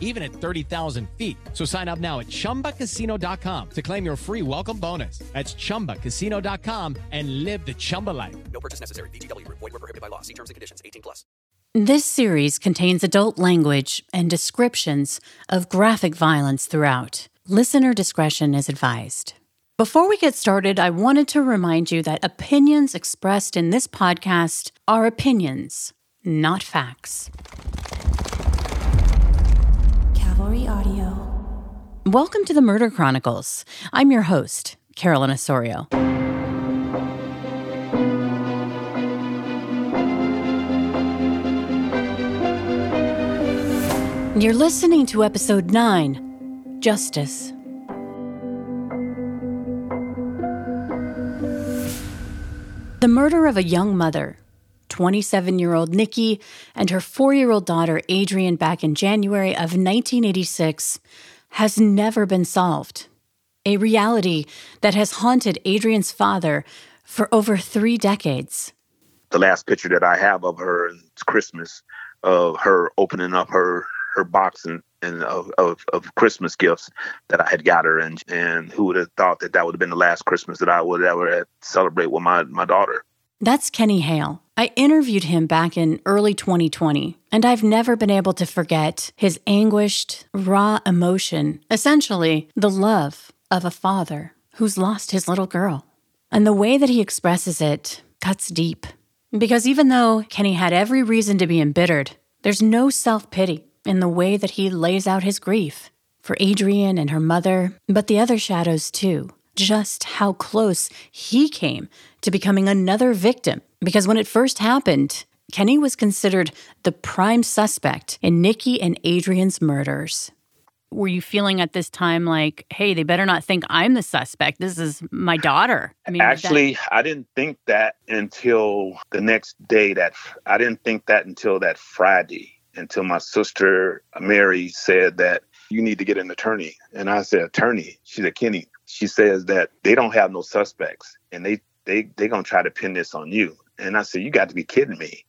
even at 30,000 feet. So sign up now at chumbacasino.com to claim your free welcome bonus. That's chumbacasino.com and live the Chumba life. No purchase necessary. VGW Group. Void were prohibited by law. See terms and conditions. 18 plus. This series contains adult language and descriptions of graphic violence throughout. Listener discretion is advised. Before we get started, I wanted to remind you that opinions expressed in this podcast are opinions, not facts. Cavalry Audio. Welcome to the Murder Chronicles. I'm your host, Carolyn Osorio. You're listening to episode 9 Justice. The murder of a young mother, 27 year old Nikki, and her four year old daughter Adrian back in January of 1986 has never been solved. A reality that has haunted Adrian's father for over three decades. the last picture that I have of her is Christmas, of her opening up her her box and, and of, of, of Christmas gifts that I had got her, and and who would have thought that that would have been the last Christmas that I would ever celebrate with my my daughter. That's Kenny Hale. I interviewed him back in early 2020, and I've never been able to forget his anguished, raw emotion, essentially, the love of a father who's lost his little girl. And the way that he expresses it cuts deep. Because even though Kenny had every reason to be embittered, there's no self pity in the way that he lays out his grief for Adrian and her mother, but the other shadows too. Just how close he came to becoming another victim. Because when it first happened, Kenny was considered the prime suspect in Nikki and Adrian's murders. Were you feeling at this time like, hey, they better not think I'm the suspect? This is my daughter. I mean, was that- Actually, I didn't think that until the next day. That I didn't think that until that Friday, until my sister Mary said that you need to get an attorney, and I said, attorney. She said, Kenny. She says that they don't have no suspects, and they they they gonna try to pin this on you. And I said, you got to be kidding me.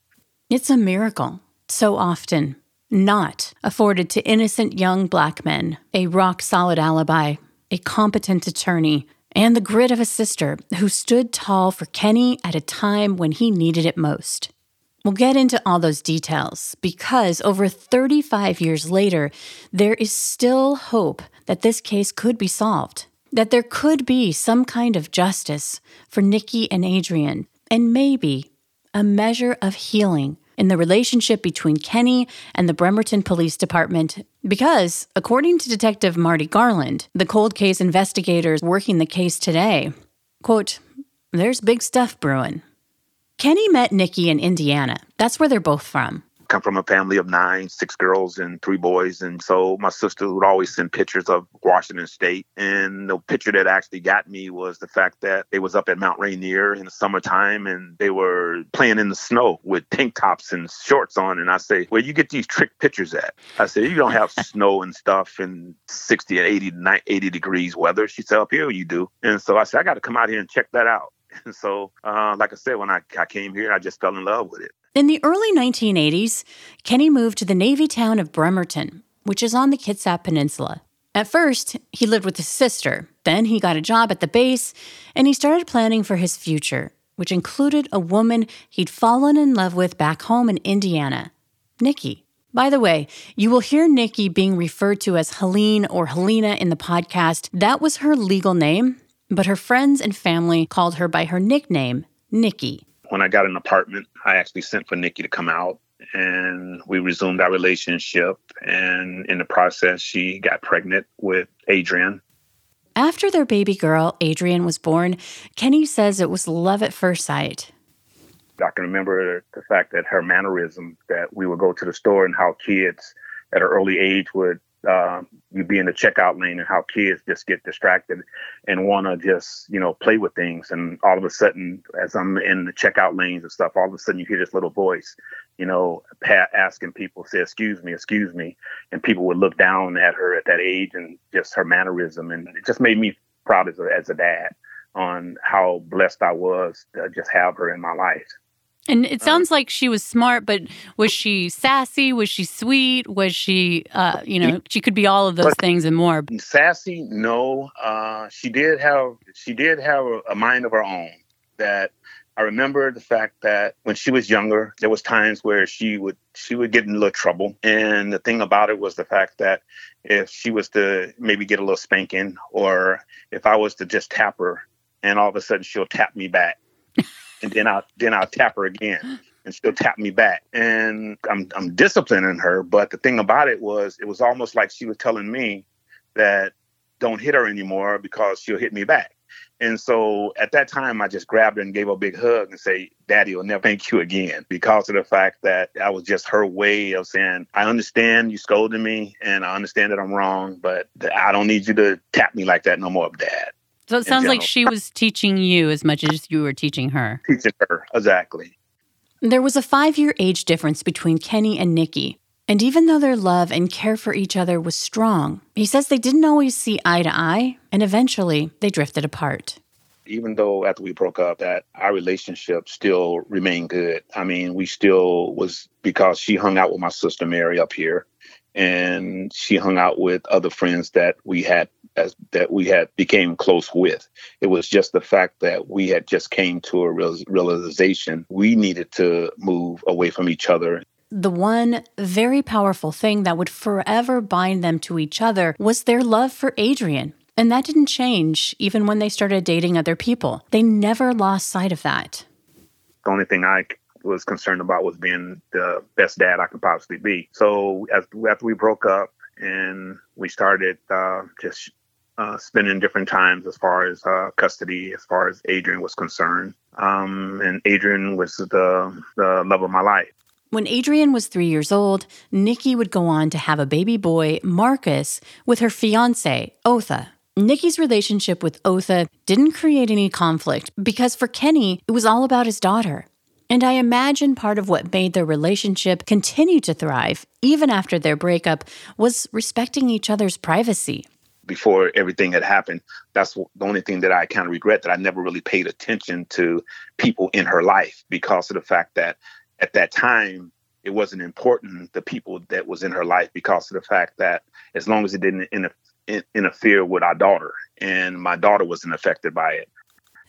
It's a miracle, so often not afforded to innocent young black men a rock solid alibi, a competent attorney, and the grit of a sister who stood tall for Kenny at a time when he needed it most. We'll get into all those details because over 35 years later, there is still hope that this case could be solved, that there could be some kind of justice for Nikki and Adrian, and maybe a measure of healing in the relationship between Kenny and the Bremerton Police Department because, according to Detective Marty Garland, the cold case investigators working the case today, quote, there's big stuff brewing. Kenny met Nikki in Indiana. That's where they're both from. Come from a family of nine, six girls and three boys. And so my sister would always send pictures of Washington State. And the picture that actually got me was the fact that they was up at Mount Rainier in the summertime and they were playing in the snow with tank tops and shorts on. And I say, where you get these trick pictures at? I said, you don't have snow and stuff and 60 and 80, 90 80 degrees weather. She said, up here you do. And so I said, I got to come out here and check that out. And so, uh, like I said, when I, I came here, I just fell in love with it. In the early 1980s, Kenny moved to the Navy town of Bremerton, which is on the Kitsap Peninsula. At first, he lived with his sister. Then he got a job at the base, and he started planning for his future, which included a woman he'd fallen in love with back home in Indiana, Nikki. By the way, you will hear Nikki being referred to as Helene or Helena in the podcast. That was her legal name, but her friends and family called her by her nickname, Nikki. When I got an apartment, I actually sent for Nikki to come out and we resumed our relationship. And in the process, she got pregnant with Adrian. After their baby girl, Adrian, was born, Kenny says it was love at first sight. I can remember the fact that her mannerism that we would go to the store and how kids at an early age would uh, you be in the checkout lane and how kids just get distracted and want to just you know play with things and all of a sudden as I'm in the checkout lanes and stuff all of a sudden you hear this little voice you know, pa- asking people, say, excuse me, excuse me. And people would look down at her at that age and just her mannerism. And it just made me proud as a, as a dad on how blessed I was to just have her in my life. And it sounds like she was smart, but was she sassy? Was she sweet? Was she, uh, you know, she could be all of those things and more. sassy no uh she did have she did have a, a mind of her own that i remember the fact that when she was younger there was times where she would she would get in a little trouble and the thing about it was the fact that if she was to maybe get a little spanking or if i was to just tap her and all of a sudden she'll tap me back and then i'll then i'll tap her again and she'll tap me back and i'm i'm disciplining her but the thing about it was it was almost like she was telling me that don't hit her anymore because she'll hit me back. And so at that time, I just grabbed her and gave her a big hug and say, Daddy will never thank you again because of the fact that that was just her way of saying, I understand you scolded me and I understand that I'm wrong, but I don't need you to tap me like that no more, Dad. So it sounds like she was teaching you as much as you were teaching her. Teaching her. Exactly. There was a five year age difference between Kenny and Nikki. And even though their love and care for each other was strong, he says they didn't always see eye to eye, and eventually they drifted apart. even though after we broke up that our relationship still remained good i mean we still was because she hung out with my sister mary up here and she hung out with other friends that we had as that we had became close with it was just the fact that we had just came to a real, realization we needed to move away from each other The one very powerful thing that would forever bind them to each other was their love for Adrian. And that didn't change even when they started dating other people. They never lost sight of that. the only thing I was concerned about was being the best dad I could possibly be. So after we broke up and we started uh, just uh, spending different times as far as uh, custody, as far as Adrian was concerned, um, and Adrian was the the love of my life. When Adrian was three years old, Nikki would go on to have a baby boy, Marcus, with her fiance, Otha. Nikki's relationship with Otha didn't create any conflict because for Kenny, it was all about his daughter. And I imagine part of what made their relationship continue to thrive, even after their breakup, was respecting each other's privacy. before everything had happened. That's the only thing that I kind of regret that I never really paid attention to people in her life because of the fact that at that time it wasn't important the people that was in her life because of the fact that as long as it didn't interfere with our daughter and my daughter wasn't affected by it.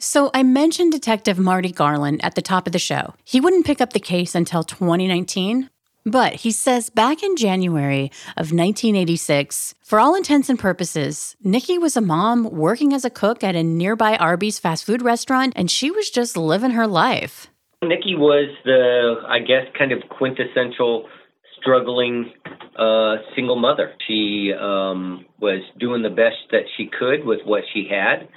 So I mentioned Detective Marty Garland at the top of the show. He wouldn't pick up the case until 2019, but he says back in January of 1986, for all intents and purposes, Nikki was a mom working as a cook at a nearby Arby's fast food restaurant, and she was just living her life. Nikki was the, I guess, kind of quintessential struggling uh, single mother. She um, was doing the best that she could with what she had.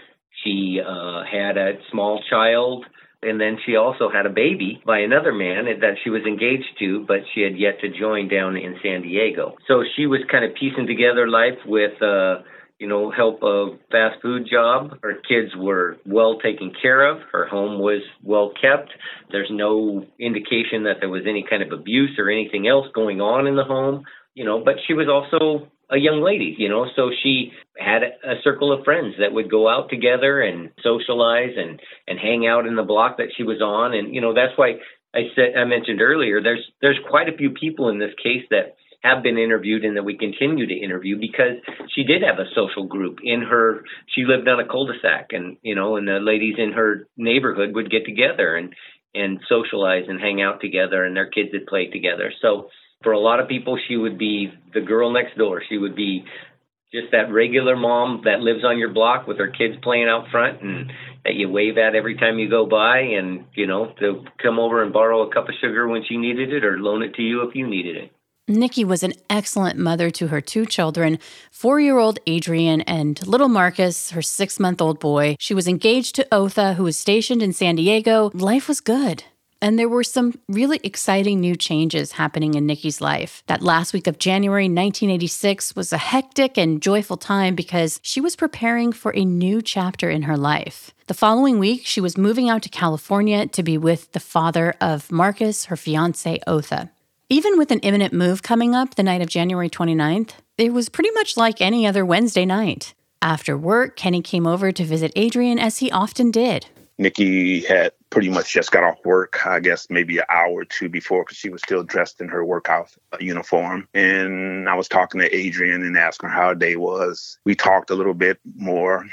She uh, had a small child, and then she also had a baby by another man that she was engaged to, but she had yet to join down in San Diego. So she was kind of piecing together life with. Uh, you know, help a fast food job. Her kids were well taken care of. Her home was well kept. There's no indication that there was any kind of abuse or anything else going on in the home, you know, but she was also a young lady, you know, so she had a, circle of friends that would go out together and socialize and and hang out in the block that she was on. And you know, that's why I said I mentioned earlier there's there's quite a few people in this case that have been interviewed and that we continue to interview because she did have a social group in her she lived on a cul-de-sac and you know and the ladies in her neighborhood would get together and and socialize and hang out together and their kids would play together. So for a lot of people she would be the girl next door she would be just that regular mom that lives on your block with her kids playing out front and that you wave at every time you go by and you know to come over and borrow a cup of sugar when she needed it or loan it to you if you needed it Nikki was an excellent mother to her two children, four year old Adrian and little Marcus, her six month old boy. She was engaged to Otha, who was stationed in San Diego. Life was good. And there were some really exciting new changes happening in Nikki's life. That last week of January 1986 was a hectic and joyful time because she was preparing for a new chapter in her life. The following week, she was moving out to California to be with the father of Marcus, her fiance, Otha. Even with an imminent move coming up the night of January 29th, it was pretty much like any other Wednesday night. After work, Kenny came over to visit Adrian as he often did. Nikki had pretty much just got off work, I guess maybe an hour or two before, because she was still dressed in her workout uniform. And I was talking to Adrian and asking her how her day was. We talked a little bit more.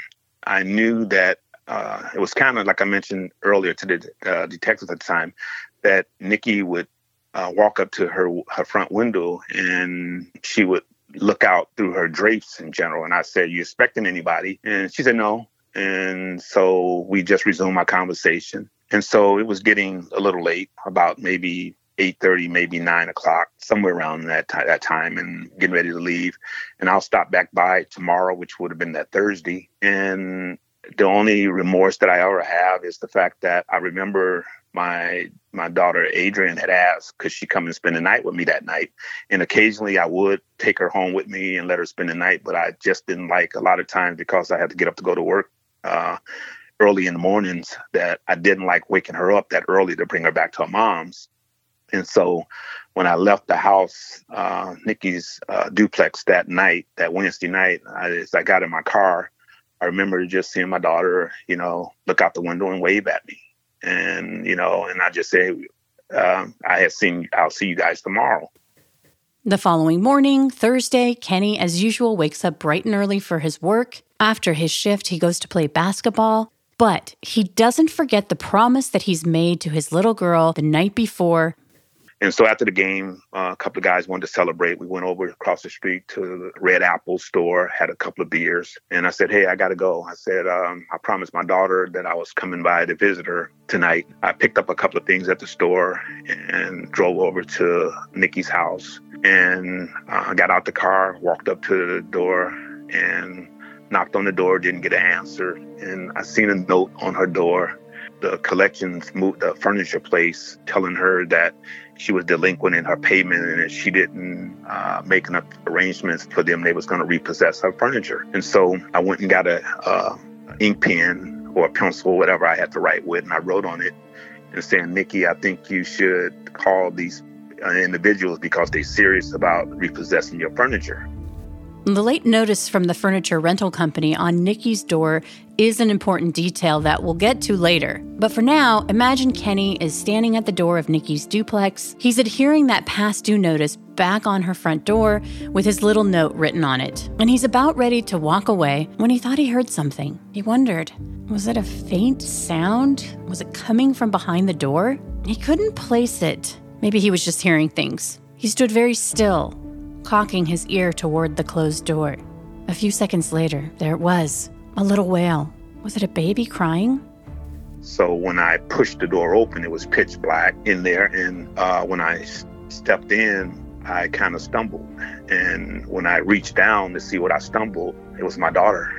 I knew that uh, it was kind of like I mentioned earlier to the uh, detective at the time that Nikki would uh, walk up to her her front window and she would look out through her drapes in general. And I said, "You expecting anybody?" And she said, "No." And so we just resumed our conversation. And so it was getting a little late, about maybe 8.30, maybe 9 o'clock, somewhere around that, t- that time, and getting ready to leave. And I'll stop back by tomorrow, which would have been that Thursday. And the only remorse that I ever have is the fact that I remember my my daughter Adrian had asked could she come and spend the night with me that night and occasionally I would take her home with me and let her spend the night but I just didn't like a lot of times because I had to get up to go to work uh, early in the mornings that I didn't like waking her up that early to bring her back to her mom's. And so when I left the house, uh, Nikki's uh, duplex that night, that Wednesday night, I, as I got in my car, I remember just seeing my daughter, you know, look out the window and wave at me. And, you know, and I just say, um, I have seen, I'll see you guys tomorrow. The following morning, Thursday, Kenny, as usual, wakes up bright and early for his work. After his shift, he goes to play basketball, but he doesn't forget the promise that he's made to his little girl the night before. And so after the game, uh, a couple of guys wanted to celebrate. We went over across the street to the Red Apple store, had a couple of beers, and I said, "Hey, I got to go." I said, um, "I promised my daughter that I was coming by to visit her tonight." I picked up a couple of things at the store and drove over to Nikki's house. And uh, I got out the car, walked up to the door, and knocked on the door, didn't get an answer. And I seen a note on her door. The collections moved the furniture place telling her that she was delinquent in her payment and that she didn't uh, make enough arrangements for them. They was going to repossess her furniture. And so I went and got a ink pen or a pencil, whatever I had to write with, and I wrote on it and saying, Nikki, I think you should call these uh, individuals because they're serious about repossessing your furniture. The late notice from the furniture rental company on Nikki's door is an important detail that we'll get to later. But for now, imagine Kenny is standing at the door of Nikki's duplex. He's adhering that past due notice back on her front door with his little note written on it. And he's about ready to walk away when he thought he heard something. He wondered was it a faint sound? Was it coming from behind the door? He couldn't place it. Maybe he was just hearing things. He stood very still, cocking his ear toward the closed door. A few seconds later, there it was a little wail. Was it a baby crying? So when I pushed the door open, it was pitch black in there. And uh, when I s- stepped in, I kind of stumbled. And when I reached down to see what I stumbled, it was my daughter.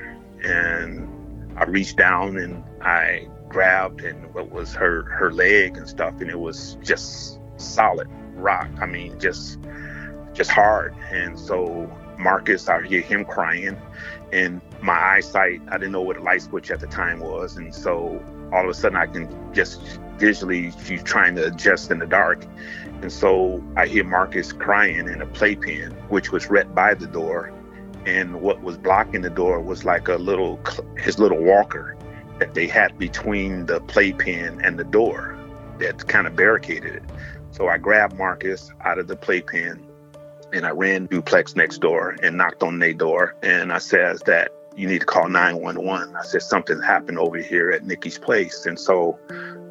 And I reached down and I grabbed and what was her her leg and stuff, and it was just solid rock. I mean, just just hard. And so Marcus, I hear him crying, and my eyesight, I didn't know what a light switch at the time was, and so all of a sudden I can just visually she's trying to adjust in the dark. And so I hear Marcus crying in a playpen, which was right by the door. And what was blocking the door was like a little, his little walker that they had between the playpen and the door that kind of barricaded it. So I grabbed Marcus out of the playpen and I ran duplex next door and knocked on their door. And I says that you need to call 911. I said something happened over here at Nikki's place. And so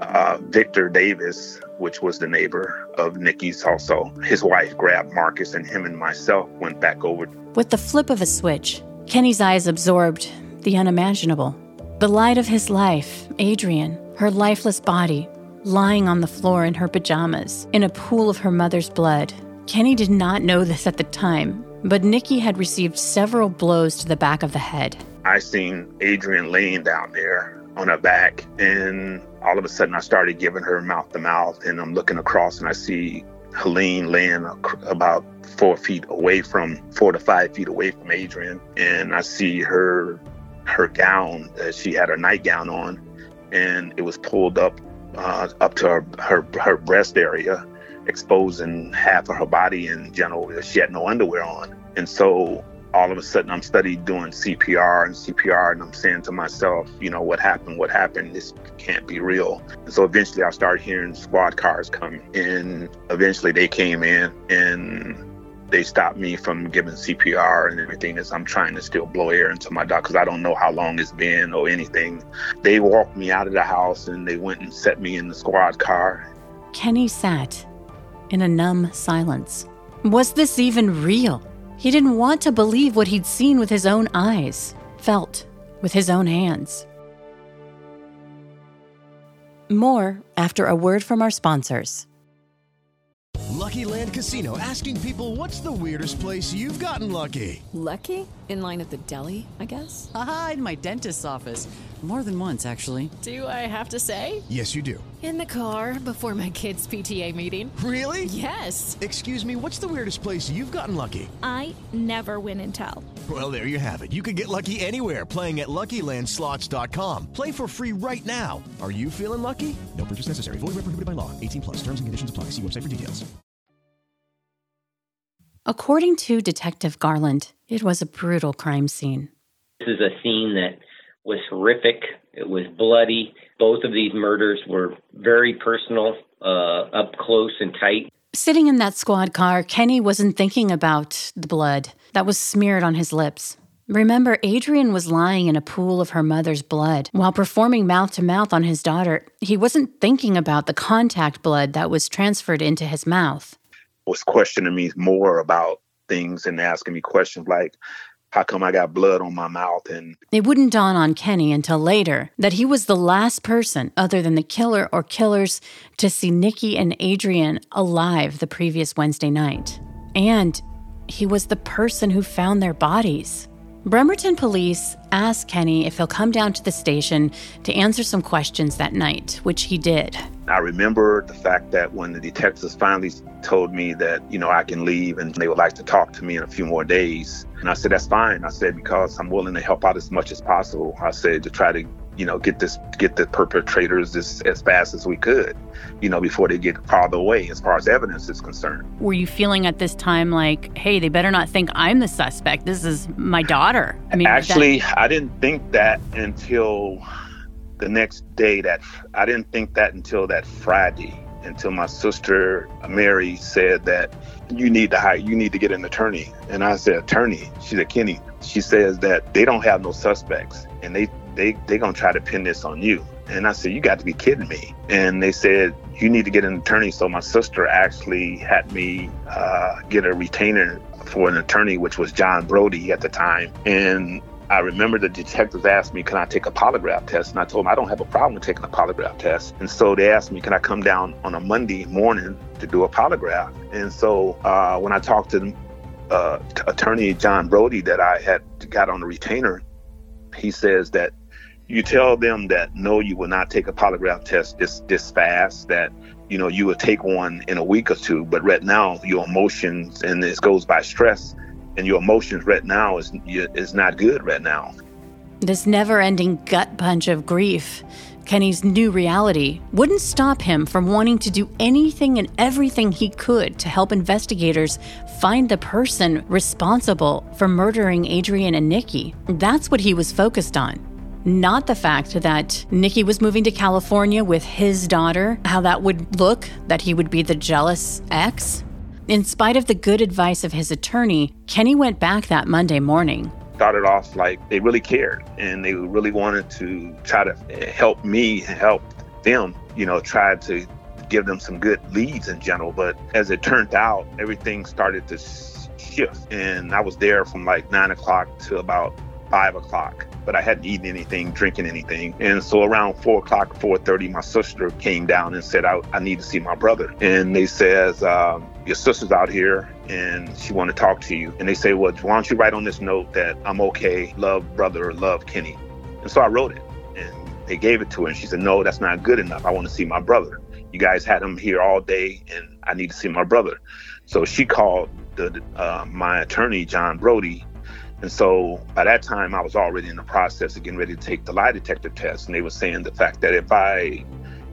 uh, Victor Davis, which was the neighbor of Nikki's also, his wife grabbed Marcus and him and myself went back over. With the flip of a switch, Kenny's eyes absorbed the unimaginable. The light of his life, Adrian, her lifeless body, lying on the floor in her pajamas, in a pool of her mother's blood. Kenny did not know this at the time, but Nikki had received several blows to the back of the head. I seen Adrian laying down there on her back and all of a sudden I started giving her mouth to mouth, and I'm looking across and I see Helene laying about four feet away from four to five feet away from Adrian, and I see her her gown that she had her nightgown on, and it was pulled up uh, up to her, her her breast area, exposing half of her body in general. She had no underwear on, and so all of a sudden I'm studying doing CPR and CPR, and I'm saying to myself, you know, what happened? What happened? This can't be real. And so eventually I started hearing squad cars coming, and eventually they came in and they stopped me from giving CPR and everything as I'm trying to still blow air into my dog because I don't know how long it's been or anything. They walked me out of the house and they went and set me in the squad car. Kenny sat in a numb silence. Was this even real? He didn't want to believe what he'd seen with his own eyes, felt with his own hands. More after a word from our sponsors. Lucky Land Casino asking people what's the weirdest place you've gotten lucky? Lucky? In line at the deli, I guess? Aha, in my dentist's office. More than once, actually. Do I have to say? Yes, you do. In the car before my kids' PTA meeting. Really? Yes. Excuse me, what's the weirdest place you've gotten lucky? I never win and tell. Well, there you have it. You can get lucky anywhere playing at LuckyLandSlots.com. Play for free right now. Are you feeling lucky? No purchase necessary. Void where prohibited by law. 18 plus. Terms and conditions apply. See website for details. According to Detective Garland, it was a brutal crime scene. This is a scene that was horrific. It was bloody. Both of these murders were very personal, uh, up close and tight. Sitting in that squad car, Kenny wasn't thinking about the blood that was smeared on his lips. Remember, Adrian was lying in a pool of her mother's blood while performing mouth to mouth on his daughter. He wasn't thinking about the contact blood that was transferred into his mouth. Was questioning me more about things and asking me questions like, how come I got blood on my mouth? And It wouldn't dawn on Kenny until later that he was the last person, other than the killer or killers, to see Nikki and Adrian alive the previous Wednesday night. And he was the person who found their bodies. Bremerton police asked Kenny if he'll come down to the station to answer some questions that night, which he did. I remember the fact that when the detectives finally told me that, you know, I can leave and they would like to talk to me in a few more days. And I said, that's fine. I said, because I'm willing to help out as much as possible. I said, to try to, you know, get this, get the perpetrators as, as fast as we could, you know, before they get farther away as far as evidence is concerned. Were you feeling at this time like, hey, they better not think I'm the suspect? This is my daughter. I mean, actually, that- I didn't think that until the next day that I didn't think that until that Friday until my sister Mary said that you need to hire you need to get an attorney and I said attorney she said Kenny she says that they don't have no suspects and they they they gonna try to pin this on you and I said you got to be kidding me and they said you need to get an attorney so my sister actually had me uh, get a retainer for an attorney which was John Brody at the time and I remember the detectives asked me, Can I take a polygraph test? And I told them I don't have a problem with taking a polygraph test. And so they asked me, Can I come down on a Monday morning to do a polygraph? And so uh, when I talked to uh, attorney John Brody that I had got on the retainer, he says that you tell them that no, you will not take a polygraph test this this fast. That you know you will take one in a week or two, but right now your emotions and this goes by stress and your emotions right now is is not good right now. This never-ending gut punch of grief, Kenny's new reality, wouldn't stop him from wanting to do anything and everything he could to help investigators find the person responsible for murdering Adrian and Nikki. That's what he was focused on. Not the fact that Nikki was moving to California with his daughter, how that would look, that he would be the jealous ex. In spite of the good advice of his attorney, Kenny went back that Monday morning. Started off like they really cared and they really wanted to try to help me help them, you know, try to give them some good leads in general. But as it turned out, everything started to shift. And I was there from like nine o'clock to about five o'clock but I hadn't eaten anything, drinking anything. And so around four o'clock, four thirty, my sister came down and said, I, I need to see my brother. And they says, um, your sister's out here and she want to talk to you. And they say, well, why don't you write on this note that I'm okay, love brother, love Kenny. And so I wrote it. And they gave it to her, and she said, "No, that's not good enough. I want to see my brother. You guys had him here all day, and I need to see my brother." So she called the uh, my attorney, John Brody, and so by that time, I was already in the process of getting ready to take the lie detector test, and they were saying the fact that if I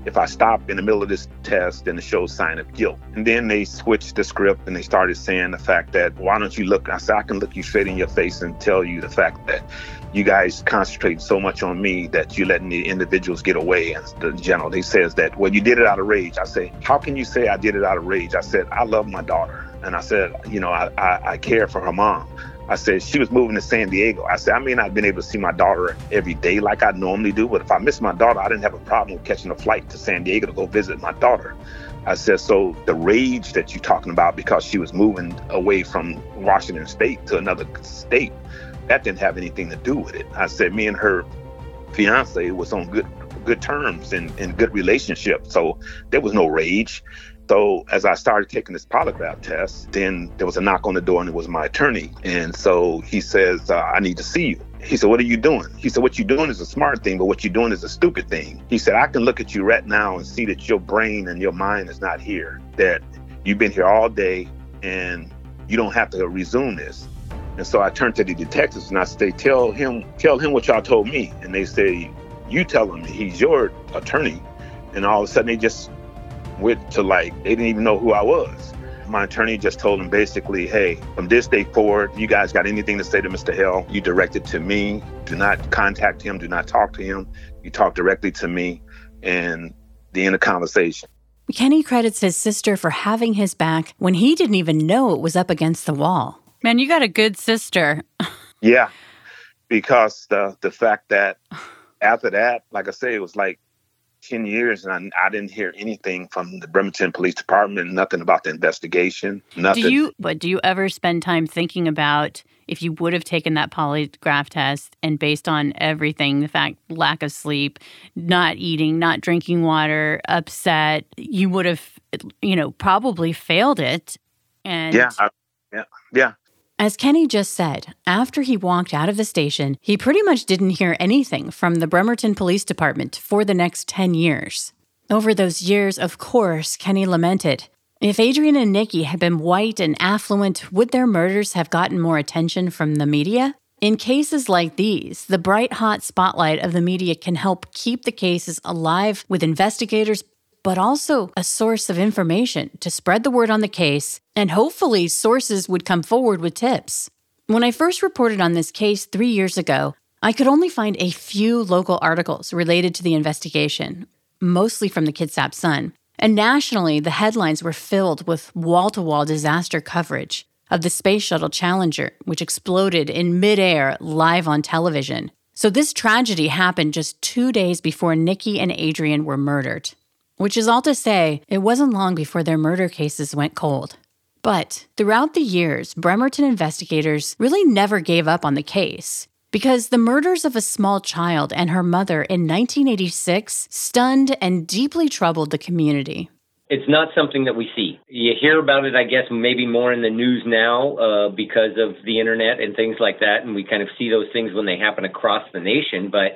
if I stop in the middle of this test, then it shows sign of guilt. And then they switched the script and they started saying the fact that, why don't you look? I said, I can look you straight in your face and tell you the fact that you guys concentrate so much on me that you're letting the individuals get away. And the general, they says that, well, you did it out of rage. I say, how can you say I did it out of rage? I said, I love my daughter. And I said, you know, I, I, I care for her mom. I said she was moving to San Diego. I said I may not have been able to see my daughter every day like I normally do, but if I miss my daughter, I didn't have a problem catching a flight to San Diego to go visit my daughter. I said, so the rage that you're talking about because she was moving away from Washington State to another state, that didn't have anything to do with it. I said, me and her fiance was on good good terms and, and good relationship, so there was no rage. So as I started taking this polygraph test, then there was a knock on the door and it was my attorney. And so he says, uh, I need to see you. He said, What are you doing? He said, What you're doing is a smart thing, but what you're doing is a stupid thing. He said, I can look at you right now and see that your brain and your mind is not here, that you've been here all day and you don't have to resume this. And so I turned to the detectives and I say, Tell him, tell him what y'all told me. And they say, You tell him he's your attorney. And all of a sudden they just went to like they didn't even know who I was. My attorney just told him basically, hey, from this day forward, you guys got anything to say to Mr. Hill, you direct it to me. Do not contact him, do not talk to him. You talk directly to me and the end of conversation. Kenny credits his sister for having his back when he didn't even know it was up against the wall. Man, you got a good sister. yeah. Because the the fact that after that, like I say, it was like 10 years and I, I, didn't hear anything from the Bremerton Police Department, nothing about the investigation, nothing. Do you, but do you ever spend time thinking about if you would have taken that polygraph test and based on everything, the fact, lack of sleep, not eating, not drinking water, upset, you would have, you know, probably failed it. And yeah, I, yeah, yeah. As Kenny just said, after he walked out of the station, he pretty much didn't hear anything from the Bremerton Police Department for the next 10 years. Over those years, of course, Kenny lamented. If Adrian and Nikki had been white and affluent, would their murders have gotten more attention from the media? In cases like these, the bright hot spotlight of the media can help keep the cases alive with investigators but also a source of information to spread the word on the case, and hopefully, sources would come forward with tips. When I first reported on this case three years ago, I could only find a few local articles related to the investigation, mostly from the Kitsap Sun. And nationally, the headlines were filled with wall to wall disaster coverage of the Space Shuttle Challenger, which exploded in midair live on television. So, this tragedy happened just two days before Nikki and Adrian were murdered. Which is all to say, it wasn't long before their murder cases went cold. But throughout the years, Bremerton investigators really never gave up on the case because the murders of a small child and her mother in 1986 stunned and deeply troubled the community. It's not something that we see. You hear about it, I guess, maybe more in the news now uh, because of the internet and things like that, and we kind of see those things when they happen across the nation. But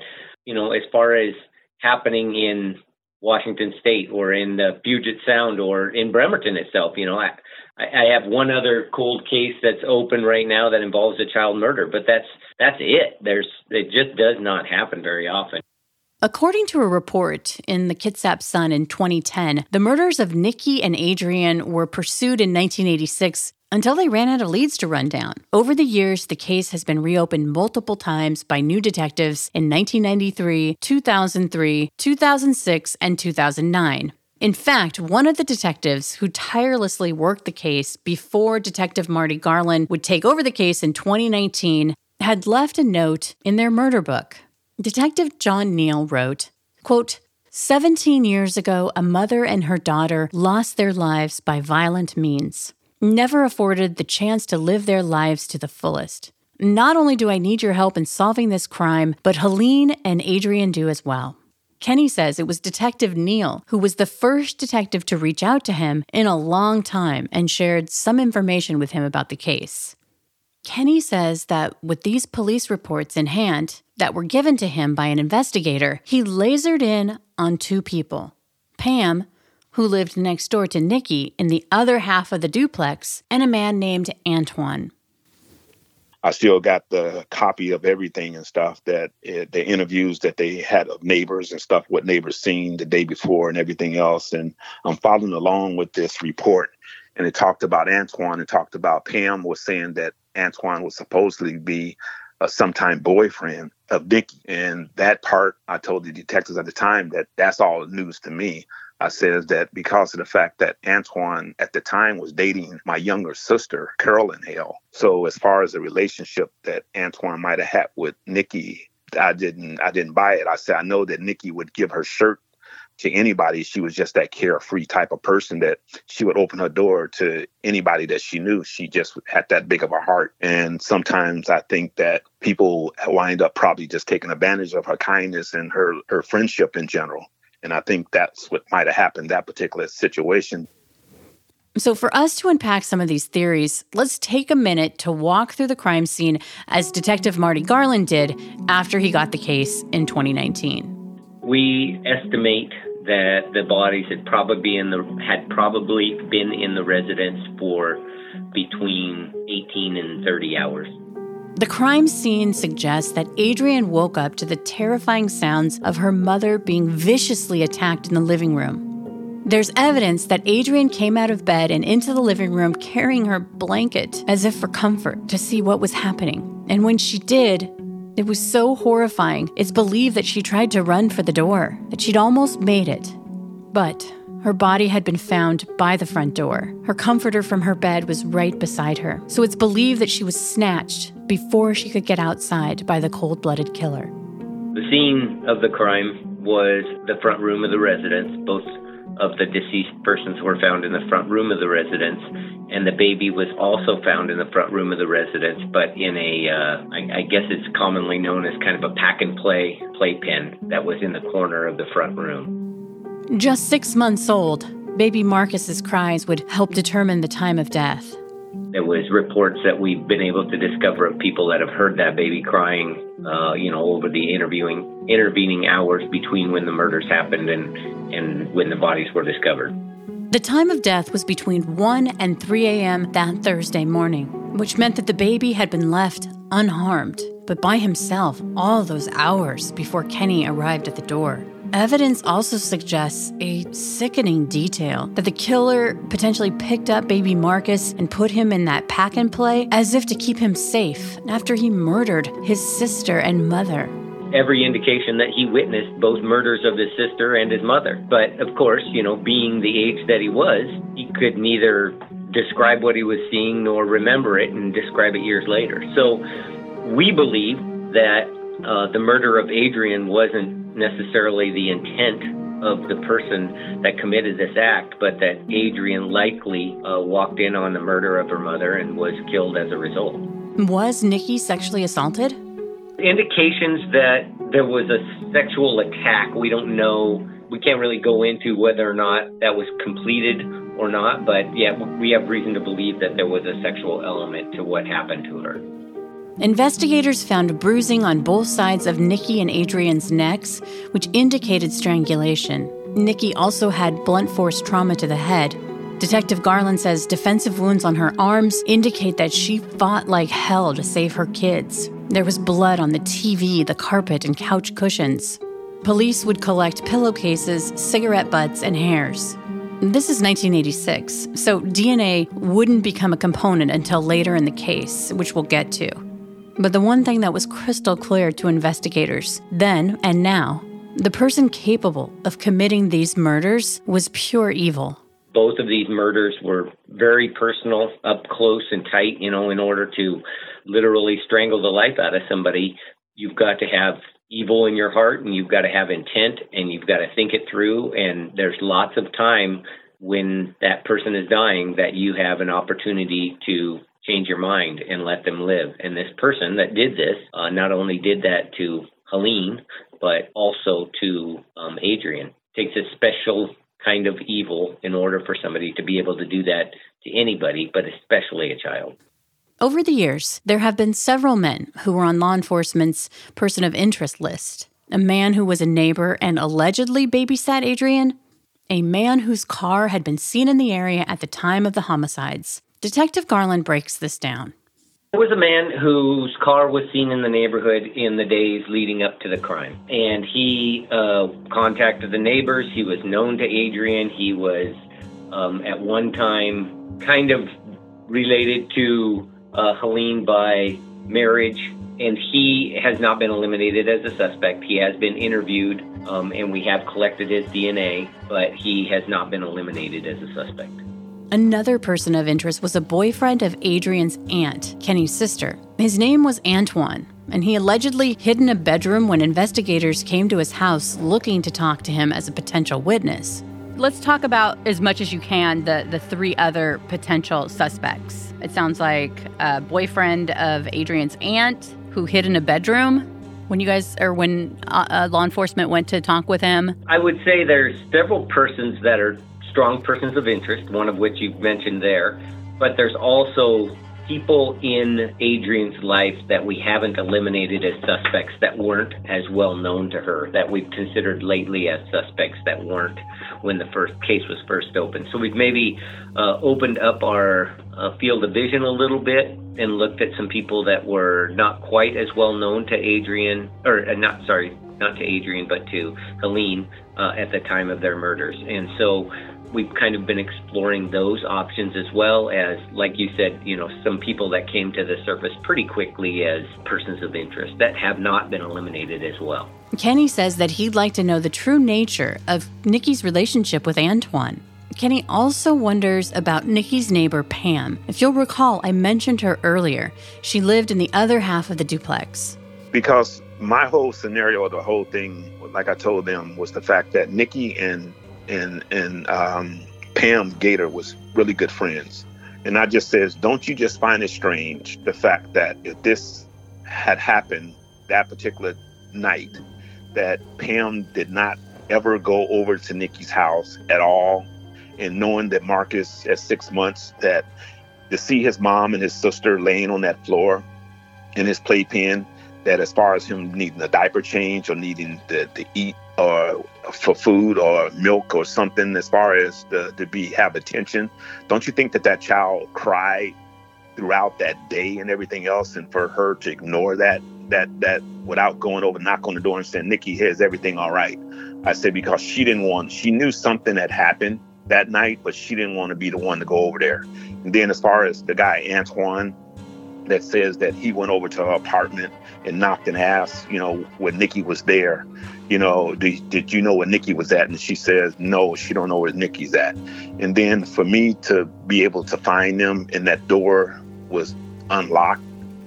you know, as far as happening in Washington State or in the Puget Sound or in Bremerton itself. You know, I, I have one other cold case that's open right now that involves a child murder, but that's that's it. There's it just does not happen very often. According to a report in the Kitsap Sun in 2010, the murders of Nikki and Adrian were pursued in 1986 until they ran out of leads to run down. Over the years, the case has been reopened multiple times by new detectives in 1993, 2003, 2006, and 2009. In fact, one of the detectives who tirelessly worked the case before Detective Marty Garland would take over the case in 2019 had left a note in their murder book. Detective John Neal wrote, quote, 17 years ago, a mother and her daughter lost their lives by violent means never afforded the chance to live their lives to the fullest. Not only do I need your help in solving this crime, but Helene and Adrian do as well. Kenny says it was Detective Neal who was the first detective to reach out to him in a long time and shared some information with him about the case. Kenny says that with these police reports in hand that were given to him by an investigator, he lasered in on two people Pam, who lived next door to Nikki in the other half of the duplex, and a man named Antoine. I still got the copy of everything and stuff that it, the interviews that they had of neighbors and stuff, what neighbors seen the day before and everything else. And I'm following along with this report. And it talked about Antoine and talked about Pam was saying that Antoine was supposedly be a sometime boyfriend of Nikki. And that part, I told the detectives at the time that that's all news to me. I says that because of the fact that Antoine at the time was dating my younger sister, Carolyn Hale. So as far as the relationship that Antoine might have had with Nikki, I didn't I didn't buy it. I said I know that Nikki would give her shirt to anybody. She was just that carefree type of person that she would open her door to anybody that she knew. She just had that big of a heart. And sometimes I think that people wind up probably just taking advantage of her kindness and her her friendship in general. And I think that's what might have happened that particular situation. So, for us to unpack some of these theories, let's take a minute to walk through the crime scene as Detective Marty Garland did after he got the case in 2019. We estimate that the bodies had probably been in the had probably been in the residence for between 18 and 30 hours. The crime scene suggests that Adrian woke up to the terrifying sounds of her mother being viciously attacked in the living room. There's evidence that Adrian came out of bed and into the living room carrying her blanket as if for comfort to see what was happening. And when she did, it was so horrifying. It's believed that she tried to run for the door, that she'd almost made it. But her body had been found by the front door. Her comforter from her bed was right beside her, so it's believed that she was snatched before she could get outside by the cold blooded killer. The scene of the crime was the front room of the residence. Both of the deceased persons were found in the front room of the residence, and the baby was also found in the front room of the residence, but in a, uh, I, I guess it's commonly known as kind of a pack and play playpen that was in the corner of the front room. Just six months old, baby Marcus's cries would help determine the time of death. There was reports that we've been able to discover of people that have heard that baby crying, uh, you know, over the interviewing intervening hours between when the murders happened and and when the bodies were discovered. The time of death was between 1 and 3 a.m. that Thursday morning, which meant that the baby had been left unharmed, but by himself all those hours before Kenny arrived at the door. Evidence also suggests a sickening detail that the killer potentially picked up baby Marcus and put him in that pack and play as if to keep him safe after he murdered his sister and mother. Every indication that he witnessed both murders of his sister and his mother. But of course, you know, being the age that he was, he could neither describe what he was seeing nor remember it and describe it years later. So we believe that uh, the murder of Adrian wasn't necessarily the intent of the person that committed this act, but that Adrian likely uh, walked in on the murder of her mother and was killed as a result. Was Nikki sexually assaulted? Indications that there was a sexual attack. We don't know. We can't really go into whether or not that was completed or not, but yeah, we have reason to believe that there was a sexual element to what happened to her. Investigators found bruising on both sides of Nikki and Adrian's necks, which indicated strangulation. Nikki also had blunt force trauma to the head. Detective Garland says defensive wounds on her arms indicate that she fought like hell to save her kids. There was blood on the TV, the carpet, and couch cushions. Police would collect pillowcases, cigarette butts, and hairs. This is 1986, so DNA wouldn't become a component until later in the case, which we'll get to. But the one thing that was crystal clear to investigators then and now the person capable of committing these murders was pure evil. Both of these murders were very personal, up close and tight. You know, in order to literally strangle the life out of somebody, you've got to have evil in your heart and you've got to have intent and you've got to think it through. And there's lots of time when that person is dying that you have an opportunity to change your mind and let them live. And this person that did this uh, not only did that to Helene, but also to um, Adrian. Takes a special kind of evil in order for somebody to be able to do that to anybody, but especially a child. Over the years, there have been several men who were on law enforcement's person of interest list. A man who was a neighbor and allegedly babysat Adrian, a man whose car had been seen in the area at the time of the homicides. Detective Garland breaks this down. There was a man whose car was seen in the neighborhood in the days leading up to the crime. And he uh, contacted the neighbors. He was known to Adrian. He was um, at one time kind of related to uh, Helene by marriage. And he has not been eliminated as a suspect. He has been interviewed, um, and we have collected his DNA, but he has not been eliminated as a suspect. Another person of interest was a boyfriend of Adrian's aunt, Kenny's sister. His name was Antoine, and he allegedly hid in a bedroom when investigators came to his house looking to talk to him as a potential witness. Let's talk about as much as you can the, the three other potential suspects. It sounds like a boyfriend of Adrian's aunt who hid in a bedroom when you guys or when uh, uh, law enforcement went to talk with him. I would say there's several persons that are strong persons of interest, one of which you've mentioned there, but there's also people in Adrian's life that we haven't eliminated as suspects that weren't as well known to her, that we've considered lately as suspects that weren't when the first case was first opened. So we've maybe uh, opened up our uh, field of vision a little bit and looked at some people that were not quite as well known to Adrian, or uh, not, sorry, not to Adrian, but to Helene uh, at the time of their murders. And so we've kind of been exploring those options as well as, like you said, you know, some people that came to the surface pretty quickly as persons of interest that have not been eliminated as well. Kenny says that he'd like to know the true nature of Nikki's relationship with Antoine. Kenny also wonders about Nikki's neighbor, Pam. If you'll recall, I mentioned her earlier. She lived in the other half of the duplex. Because my whole scenario, the whole thing, like I told them, was the fact that Nikki and and and um, Pam Gator was really good friends. And I just says, don't you just find it strange the fact that if this had happened that particular night, that Pam did not ever go over to Nikki's house at all, and knowing that Marcus at six months that to see his mom and his sister laying on that floor in his playpen, that as far as him needing a diaper change or needing to, to eat or for food or milk or something as far as the, to be have attention don't you think that that child cried throughout that day and everything else and for her to ignore that that that without going over knock on the door and saying nikki here's everything all right. I said because she didn't want she knew something had happened that night but she didn't want to be the one to go over there. And then as far as the guy antoine that says that he went over to her apartment and knocked and asked, you know, when Nikki was there, you know, did, did you know where Nikki was at? And she says, no, she don't know where Nikki's at. And then for me to be able to find them and that door was unlocked,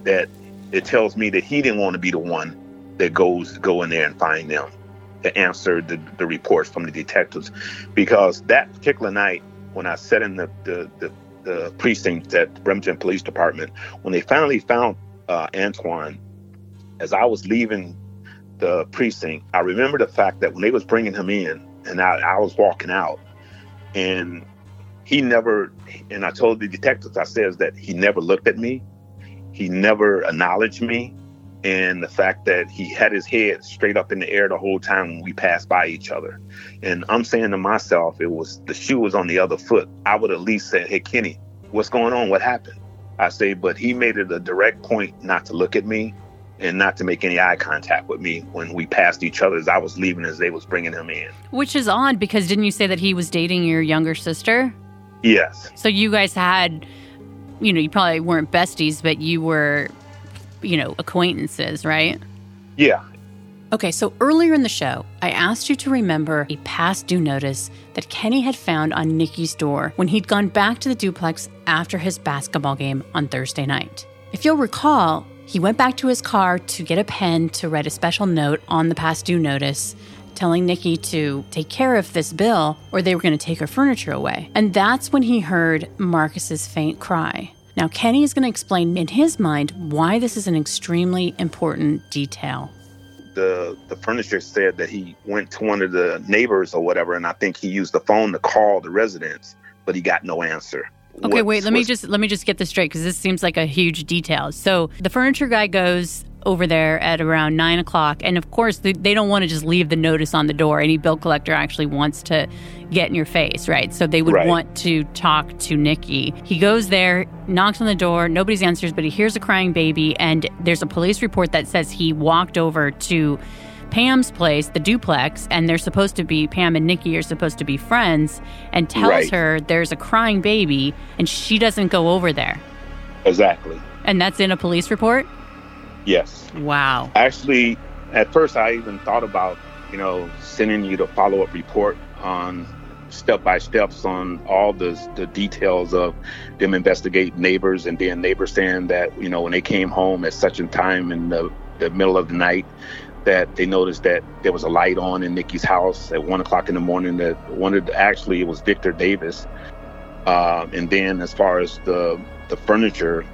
that it tells me that he didn't want to be the one that goes go in there and find them to answer the, the reports from the detectives. Because that particular night when I sat in the, the, the the precinct at Bremerton Police Department, when they finally found uh, Antoine, as I was leaving the precinct, I remember the fact that when they was bringing him in, and I, I was walking out, and he never, and I told the detectives, I says that he never looked at me, he never acknowledged me, and the fact that he had his head straight up in the air the whole time when we passed by each other. And I'm saying to myself, it was the shoe was on the other foot. I would at least say, Hey, Kenny, what's going on? What happened? I say, but he made it a direct point not to look at me and not to make any eye contact with me when we passed each other as I was leaving as they was bringing him in. Which is odd because didn't you say that he was dating your younger sister? Yes. So you guys had, you know, you probably weren't besties, but you were you know, acquaintances, right? Yeah. Okay, so earlier in the show, I asked you to remember a past due notice that Kenny had found on Nikki's door when he'd gone back to the duplex after his basketball game on Thursday night. If you'll recall, he went back to his car to get a pen to write a special note on the past due notice telling Nikki to take care of this bill or they were going to take her furniture away. And that's when he heard Marcus's faint cry. Now, Kenny is going to explain in his mind why this is an extremely important detail. The the furniture said that he went to one of the neighbors or whatever, and I think he used the phone to call the residents, but he got no answer. Okay, what wait. Let me just let me just get this straight because this seems like a huge detail. So the furniture guy goes over there at around nine o'clock, and of course they, they don't want to just leave the notice on the door. Any bill collector actually wants to get in your face, right? So they would Right. want to talk to Nikki. He goes there, knocks on the door, nobody's answers, but he hears a crying baby, and there's a police report that says he walked over to. Pam's place, the duplex, and they're supposed to be Pam and Nikki are supposed to be friends, and tells Right. her there's a crying baby, and she doesn't go over there. exactly. And that's in a police report? Yes. Wow. Actually, at first, I even thought about, you know, sending you the follow up report on step by steps on all the the details of them investigate neighbors and then neighbors saying that you know when they came home at such a time in the, the middle of the night that they noticed that there was a light on in Nikki's house at one o'clock in the morning. That one of the, actually it was Victor Davis, uh, and then as far as the the furniture,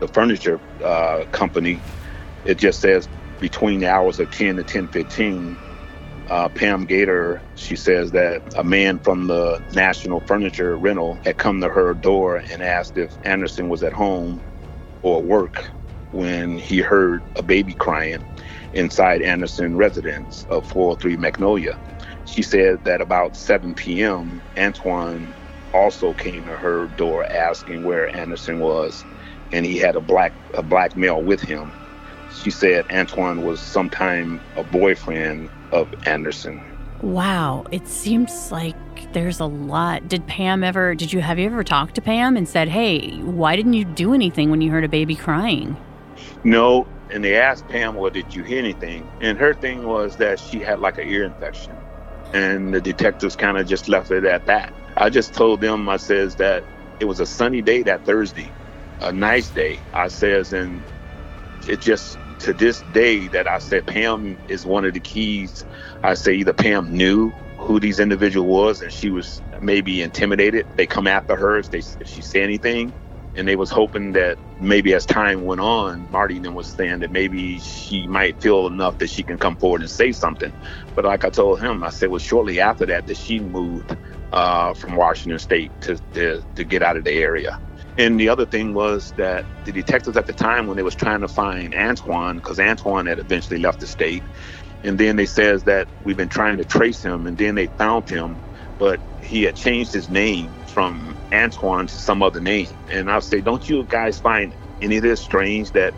the furniture uh, company, it just says between the hours of 10 to 10:15. Uh, Pam Gator, she says that a man from the National Furniture Rental had come to her door and asked if Anderson was at home or work when he heard a baby crying inside Anderson residence of 403 Magnolia. She said that about 7 p.m., Antoine also came to her door asking where Anderson was, and he had a black a black male with him. She said Antoine was sometime a boyfriend of Anderson. Wow. It seems like there's a lot. Did Pam ever, did you, have you ever talked to Pam and said, hey, why didn't you do anything when you heard a baby crying? No, and they asked Pam, "Well, did you hear anything?" And her thing was that she had like an ear infection, and the detectives kind of just left it at that. I just told them, I says that it was a sunny day that Thursday, a nice day. I says, and it just to this day that I said Pam is one of the keys. I say either Pam knew who these individual was and she was maybe intimidated. They come after her if they if she say anything. And they was hoping that maybe as time went on, Marty then was saying that maybe she might feel enough that she can come forward and say something. But like I told him, I said, well, shortly after that, that she moved uh, from Washington State to, to to get out of the area. And the other thing was that the detectives at the time, when they was trying to find Antoine, because Antoine had eventually left the state, and then they says that we've been trying to trace him, and then they found him, but he had changed his name from Antoine to some other name. And I'll say, don't you guys find any of this strange? That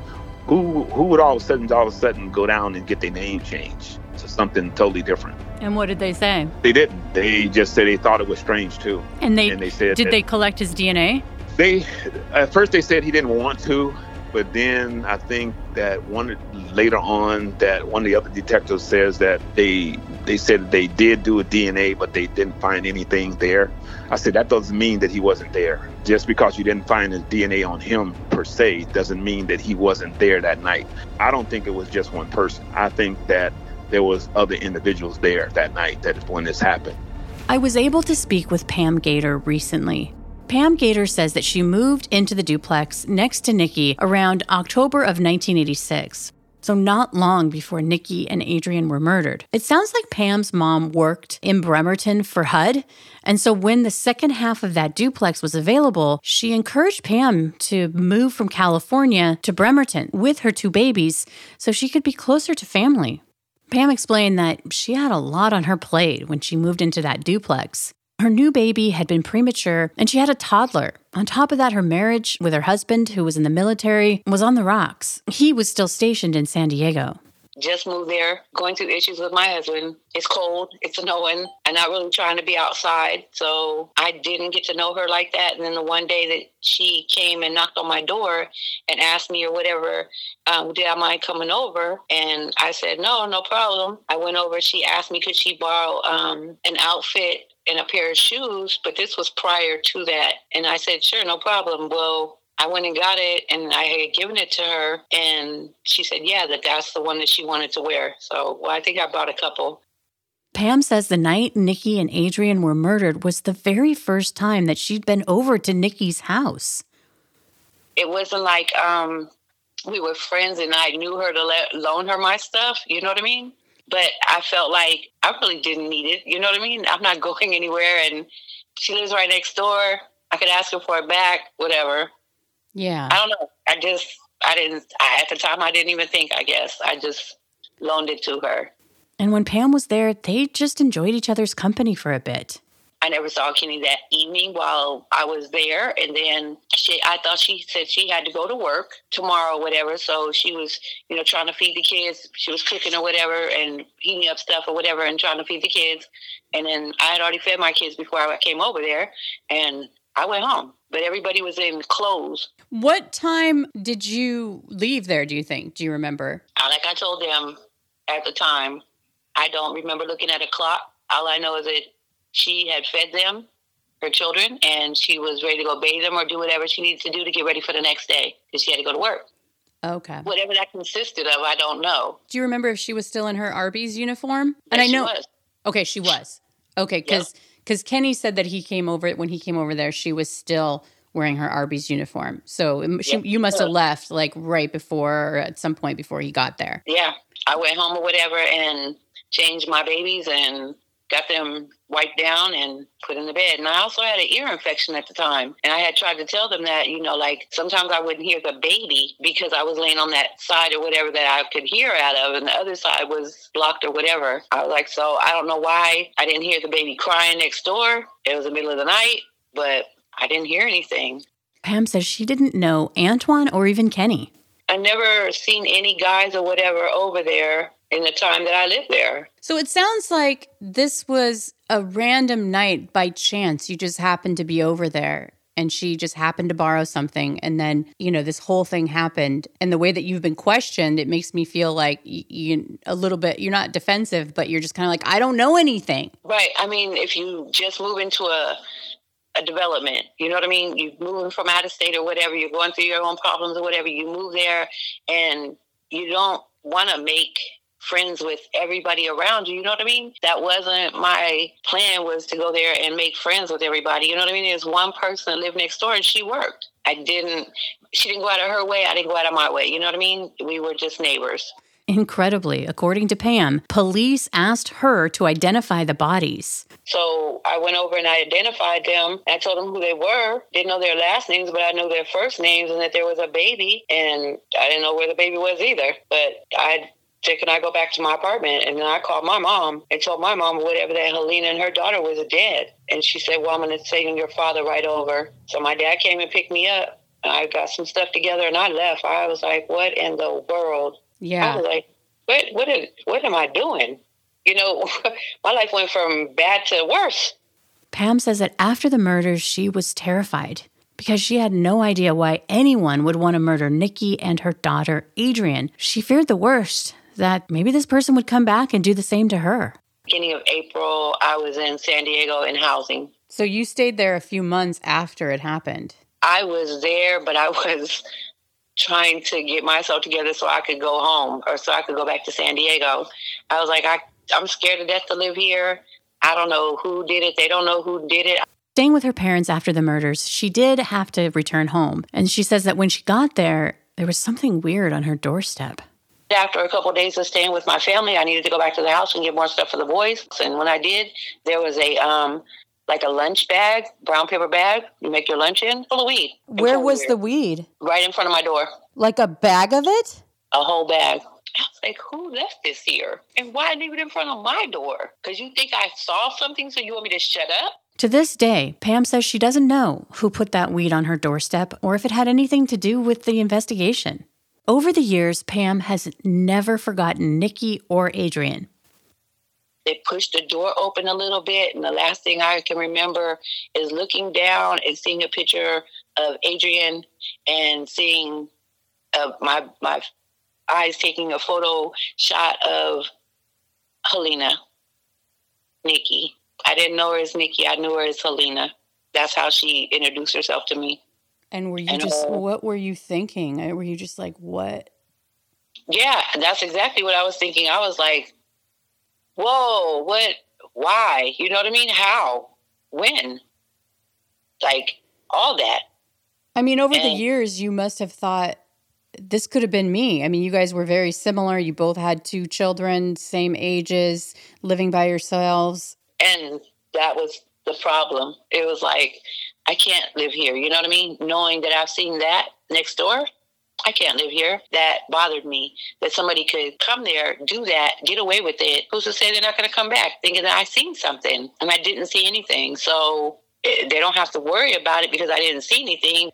who who would all of a sudden all of a sudden go down and get their name changed to something totally different? And what did they say? They didn't. They just said they thought it was strange too. And they, And they said did they collect his DNA? They at first they said he didn't want to, but then I think that one later on that one of the other detectives says that they they said they did do a DNA, but they didn't find anything there. I said that doesn't mean that he wasn't there. Just because you didn't find his DNA on him per se doesn't mean that he wasn't there that night. I don't think it was just one person. I think that there was other individuals there that night that when this happened. I was able to speak with Pam Gator recently. Pam Gator says that she moved into the duplex next to Nikki around October of 1986. So, not long before Nikki and Adrian were murdered. It sounds like Pam's mom worked in Bremerton for HUD. And so, when the second half of that duplex was available, she encouraged Pam to move from California to Bremerton with her two babies so she could be closer to family. Pam explained that she had a lot on her plate when she moved into that duplex. Her new baby had been premature and she had a toddler. On top of that, her marriage with her husband, who was in the military, was on the rocks. He was still stationed in San Diego. Just moved there, going through issues with my husband. It's cold, it's snowing. I'm not really trying to be outside. So I didn't get to know her like that. And then the one day that she came and knocked on my door and asked me or whatever, um, did I mind coming over? And I said, no, no problem. I went over. She asked me, could she borrow um, an outfit and a pair of shoes? But this was prior to that. And I said, sure, no problem. Well, I went and got it and I had given it to her and she said, yeah, that that's the one that she wanted to wear. So, well, I think I bought a couple. Pam says the night Nikki and Adrian were murdered was the very first time that she'd been over to Nikki's house. It wasn't like um, we were friends and I knew her to let, loan her my stuff. You know what I mean? But I felt like I really didn't need it. You know what I mean? I'm not going anywhere and she lives right next door. I could ask her for it back, whatever. Yeah. I don't know. I just, I didn't, I, at the time, I didn't even think, I guess. I just loaned it to her. And when Pam was there, they just enjoyed each other's company for a bit. I never saw Kenny that evening while I was there. And then she, I thought she said she had to go to work tomorrow or whatever. So she was, you know, trying to feed the kids. She was cooking or whatever and heating up stuff or whatever and trying to feed the kids. And then I had already fed my kids before I came over there. And I went home, but everybody was in clothes. What time did you leave there, do you think? Do you remember? Uh, Like I told them at the time, I don't remember looking at a clock. All I know is that she had fed them, her children, and she was ready to go bathe them or do whatever she needed to do to get ready for the next day because she had to go to work. Okay. Whatever that consisted of, I don't know. Do you remember if she was still in her Arby's uniform? and Yes, I she know was. Okay, she was. Okay, cuz cuz Kenny said that he came over when he came over there she was still wearing her Arby's uniform. So she, Yeah, you must have left like right before or at some point before he got there. Yeah, I went home or whatever and changed my babies and got them wiped down and put in the bed. And I also had an ear infection at the time. And I had tried to tell them that, you know, like sometimes I wouldn't hear the baby because I was laying on that side or whatever that I could hear out of. And the other side was blocked or whatever. I was like, so I don't know why I didn't hear the baby crying next door. It was the middle of the night, but I didn't hear anything. Pam says she didn't know Antoine or even Kenny. I never seen any guys or whatever over there in the time that I lived there. So it sounds like this was a random night by chance. You just happened to be over there and she just happened to borrow something. And then, you know, this whole thing happened. And the way that you've been questioned, it makes me feel like you, you a little bit, you're not defensive, but you're just kind of like, I don't know anything. Right. I mean, if you just move into a a development, you know what I mean? You're moving from out of state or whatever, you're going through your own problems or whatever, you move there and you don't want to make friends with everybody around you, you know what I mean? That wasn't my plan was to go there and make friends with everybody. You know what I mean? There's one person that lived next door and she worked. I didn't she didn't go out of her way, I didn't go out of my way. You know what I mean? We were just neighbors. Incredibly, according to Pam, police asked her to identify the bodies. So I went over and I identified them. I told them who they were. Didn't know their last names, but I knew their first names and that there was a baby. And I didn't know where the baby was either. But I said, Can I go back to my apartment? And then I called my mom and told my mom whatever that Helena and her daughter was dead. And she said, Well, I'm going to send your father right over. So my dad came and picked me up. And I got some stuff together and I left. I was like, What in the world? Yeah. I was like, what, what, is, what am I doing? You know, my life went from bad to worse. Pam says that after the murders, she was terrified because she had no idea why anyone would want to murder Nikki and her daughter, Adrian. She feared the worst that maybe this person would come back and do the same to her. Beginning of April, I was in San Diego in housing. So you stayed there a few months after it happened. I was there, but I was trying to get myself together so I could go home or so I could go back to San Diego. I was like, I, I'm scared to death to live here. I don't know who did it. They don't know who did it. Staying with her parents after the murders, she did have to return home. And she says that when she got there, there was something weird on her doorstep. After a couple of days of staying with my family, I needed to go back to the house and get more stuff for the boys. And when I did, there was a um like a lunch bag, brown paper bag, you make your lunch in, full of weed. Where was the weed? Right in front of my door, Like a bag of it? a whole bag. I was like, who left this here? And why leave it in front of my door? Because you think I saw something, so you want me to shut up? To this day, Pam says she doesn't know who put that weed on her doorstep or if it had anything to do with the investigation. Over the years, Pam has never forgotten Nikki or Adrian. They pushed the door open a little bit, and the last thing I can remember is looking down and seeing a picture of Adrian and seeing uh, my my eyes taking a photo shot of Helena, Nikki. I didn't know her as Nikki. I knew her as Helena. That's how she introduced herself to me. And were you And, just, uh, what were you thinking? Uh, Were you just like, what? Yeah, that's exactly what I was thinking. I was like, whoa, what, why? You know what I mean? How? When? Like, all that. I mean, over the years, you must have thought this could have been me. I mean, you guys were very similar. You both had two children, same ages, living by yourselves. And that was the problem. It was like, I can't live here. You know what I mean? Knowing that I've seen that next door, I can't live here. That bothered me that somebody could come there, do that, get away with it. Who's to say they're not going to come back thinking that I seen something and I didn't see anything? So eh, they don't have to worry about it because I didn't see anything.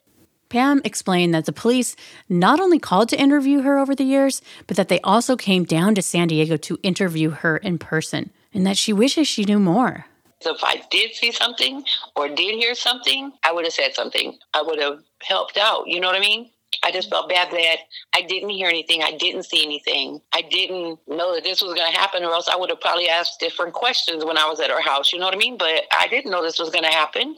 Pam explained that the police not only called to interview her over the years, but that they also came down to San Diego to interview her in person, and that she wishes she knew more. So if I did see something or did hear something, I would have said something. I would have helped out. You know what I mean? I just felt bad that I didn't hear anything. I didn't see anything. I didn't know that this was going to happen, or else I would have probably asked different questions when I was at her house. You know what I mean? But I didn't know this was going to happen.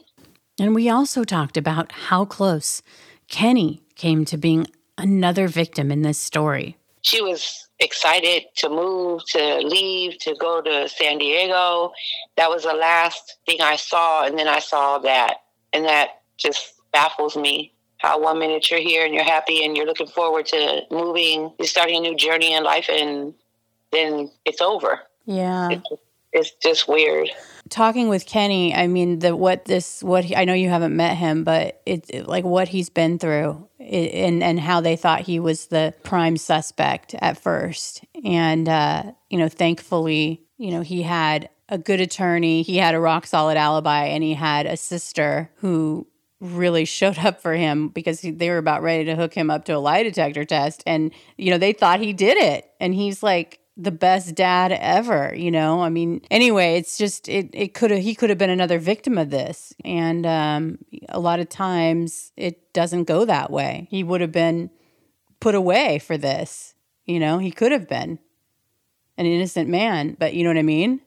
And we also talked about how close Kenny came to being another victim in this story. She was excited to move, to leave, to go to San Diego. That was the last thing I saw. And then I saw that. And that just baffles me how one minute you're here and you're happy and you're looking forward to moving, you're starting a new journey in life, and then it's over. Yeah. It's, it's just weird. Talking with Kenny, I mean, the what this what he, I know you haven't met him, but it's it, like what he's been through, and and how they thought he was the prime suspect at first, and uh, you know, thankfully, you know, he had a good attorney, he had a rock solid alibi, and he had a sister who really showed up for him because they were about ready to hook him up to a lie detector test. And you know they thought he did it. And he's like the best dad ever you know? I mean anyway it's just it, it could have he could have been another victim of this. And um, a lot of times it doesn't go that way. He would have been put away for this you know? He could have been an innocent man but you know what i mean?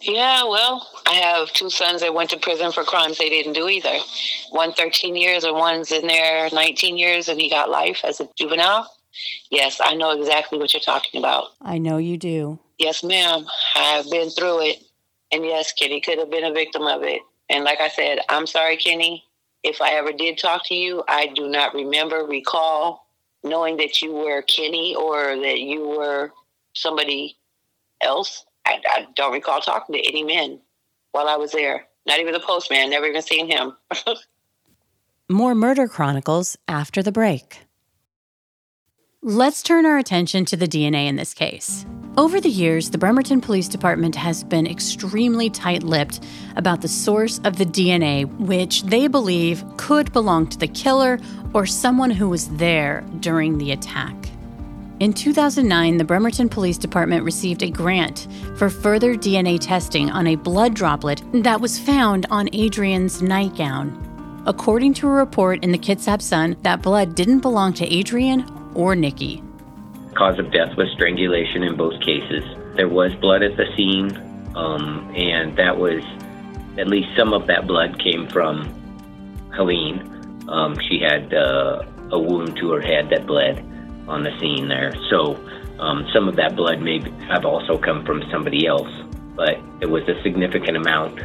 Yeah, well, I have two sons that went to prison for crimes they didn't do either. One 13 years and one's in there 19 years and he got life as a juvenile. Yes, I know exactly what you're talking about. i know you do Yes, ma'am. I've been through it. And yes, Kenny could have been a victim of it. And like I said, I'm sorry, Kenny. If I ever did talk to you, I do not remember, recall knowing that you were Kenny or that you were somebody else. I, I don't recall talking to any men while I was there. Not even the postman, never even seen him. More Murder Chronicles after the break. Let's turn our attention to the DNA in this case. Over the years, the Bremerton Police Department has been extremely tight lipped about the source of the DNA, which they believe could belong to the killer or someone who was there during the attack. In 2009, the Bremerton Police Department received a grant for further DNA testing on a blood droplet that was found on Adrian's nightgown. According to a report in the Kitsap Sun, that blood didn't belong to Adrian or Nikki. Cause of death was strangulation in both cases. There was blood at the scene, um, and that was at least some of that blood came from Helene. Um, she had uh, a wound to her head that bled on the scene there. So um, some of that blood may have also come from somebody else, but it was a significant amount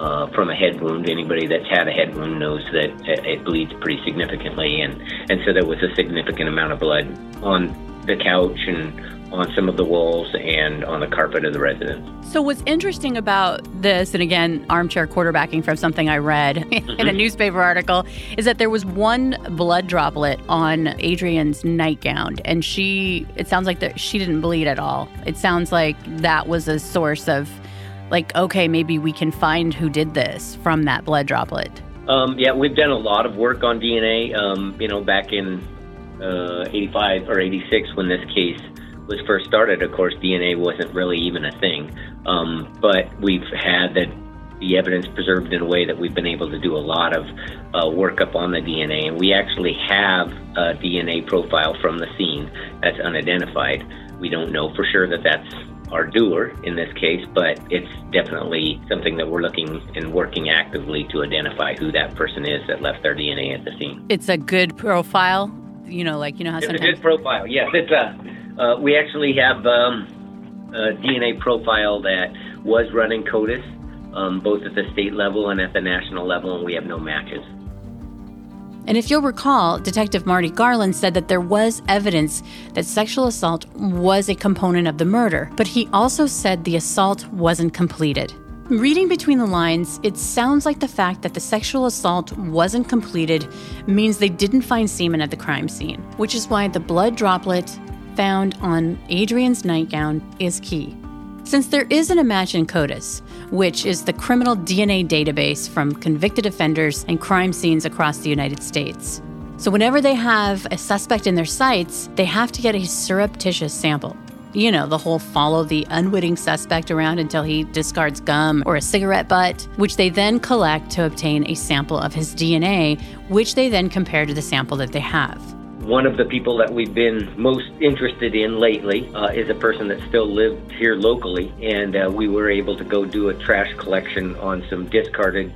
uh, from a head wound. Anybody that's had a head wound knows that it, it bleeds pretty significantly, and, and so there was a significant amount of blood on the couch and on some of the walls and on the carpet of the residence. So, what's interesting about this, and again, armchair quarterbacking from something I read in a newspaper article, is that there was one blood droplet on Adrian's nightgown, and she, it sounds like that she didn't bleed at all. It sounds like that was a source of, like, okay, maybe we can find who did this from that blood droplet. Um, yeah, we've done a lot of work on DNA. Um, you know, back in uh, 85 or 86 when this case was first started, of course, DNA wasn't really even a thing. Um, but we've had that the evidence preserved in a way that we've been able to do a lot of uh, workup on the DNA, and we actually have a DNA profile from the scene that's unidentified. We don't know for sure that that's our doer in this case, but it's definitely something that we're looking and working actively to identify who that person is that left their DNA at the scene. It's a good profile, you know, like, you know how It's a sometimes. good profile. Yes, it's a. Uh, we actually have um, a DNA profile that was running CODIS, um, both at the state level and at the national level, and we have no matches. And if you'll recall, Detective Marty Garland said that there was evidence that sexual assault was a component of the murder, but he also said the assault wasn't completed. Reading between the lines, it sounds like the fact that the sexual assault wasn't completed means they didn't find semen at the crime scene, which is why the blood droplet found on Adrian's nightgown is key. Since there is an Imagine CODIS, which is the criminal DNA database from convicted offenders and crime scenes across the United States. So, whenever they have a suspect in their sights, they have to get a surreptitious sample. You know, the whole follow the unwitting suspect around until he discards gum or a cigarette butt, which they then collect to obtain a sample of his DNA, which they then compare to the sample that they have. One of the people that we've been most interested in lately uh, is a person that still lived here locally, and uh, we were able to go do a trash collection on some discarded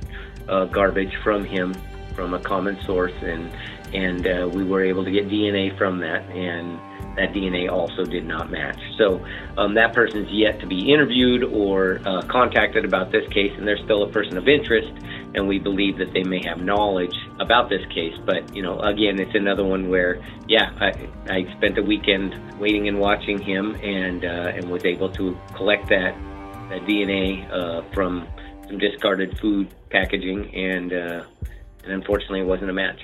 uh, garbage from him from a common source, and and uh, we were able to get DNA from that, and that DNA also did not match. So um, that person's yet to be interviewed or uh, contacted about this case, and they're still a person of interest, and we believe that they may have knowledge about this case. But you know, again, it's another one where, yeah, I, I spent a weekend waiting and watching him, and uh, and was able to collect that that DNA uh, from some discarded food packaging, and uh, and unfortunately, it wasn't a match.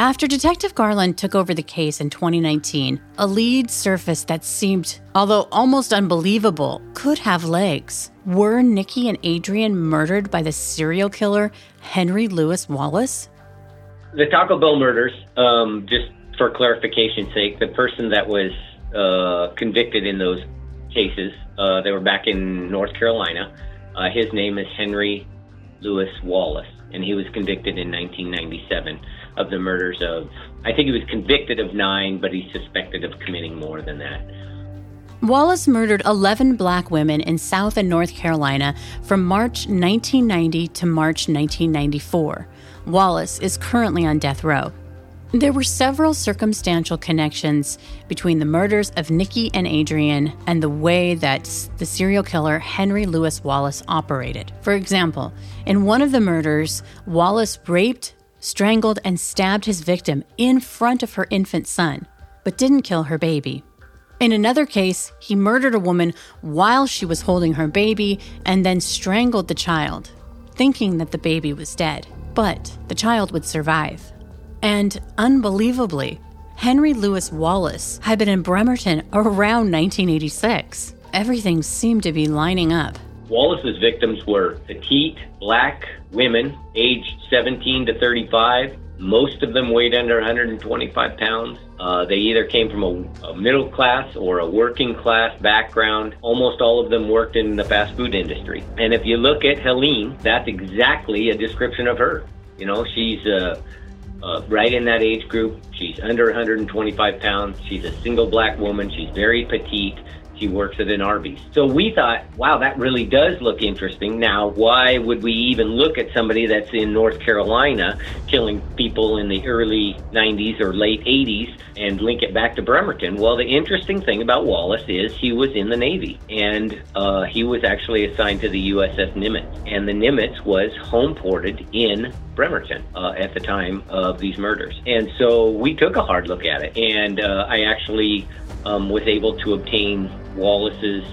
After Detective Garland took over the case in 2019, a lead surfaced that seemed, although almost unbelievable, could have legs. Were Nikki and Adrian murdered by the serial killer Henry Louis Wallace? The Taco Bell murders, um, just for clarification's sake, the person that was uh, convicted in those cases, uh, they were back in North Carolina. Uh, his name is Henry Louis Wallace, and he was convicted in 1997 of the murders of, I think he was convicted of nine, but he's suspected of committing more than that. Wallace murdered 11 black women in South and North Carolina from March 1990 to March 1994. Wallace is currently on death row. There were several circumstantial connections between the murders of Nikki and Adrian and the way that the serial killer Henry Louis Wallace operated. For example, in one of the murders, Wallace raped, strangled, and stabbed his victim in front of her infant son, but didn't kill her baby. In another case, he murdered a woman while she was holding her baby and then strangled the child, thinking that the baby was dead. But the child would survive. And unbelievably, Henry Louis Wallace had been in Bremerton around 1986. Everything seemed to be lining up. Wallace's victims were petite, black women, aged 17 to 35. Most of them weighed under 125 pounds. Uh, they either came from a, a, middle class or a working class background. Almost all of them worked in the fast food industry. And if you look at Helene, that's exactly a description of her. You know, she's uh, uh, right in that age group. She's under 125 pounds. She's a single black woman. She's very petite. He works at an Arby's. So we thought, wow, that really does look interesting. Now, why would we even look at somebody that's in North Carolina killing people in the early 90s or late 80s and link it back to Bremerton? Well, the interesting thing about Wallace is he was in the Navy and uh, he was actually assigned to the USS Nimitz. And the Nimitz was home ported in Bremerton uh, at the time of these murders. And so we took a hard look at it. And uh, I actually um, was able to obtain Wallace's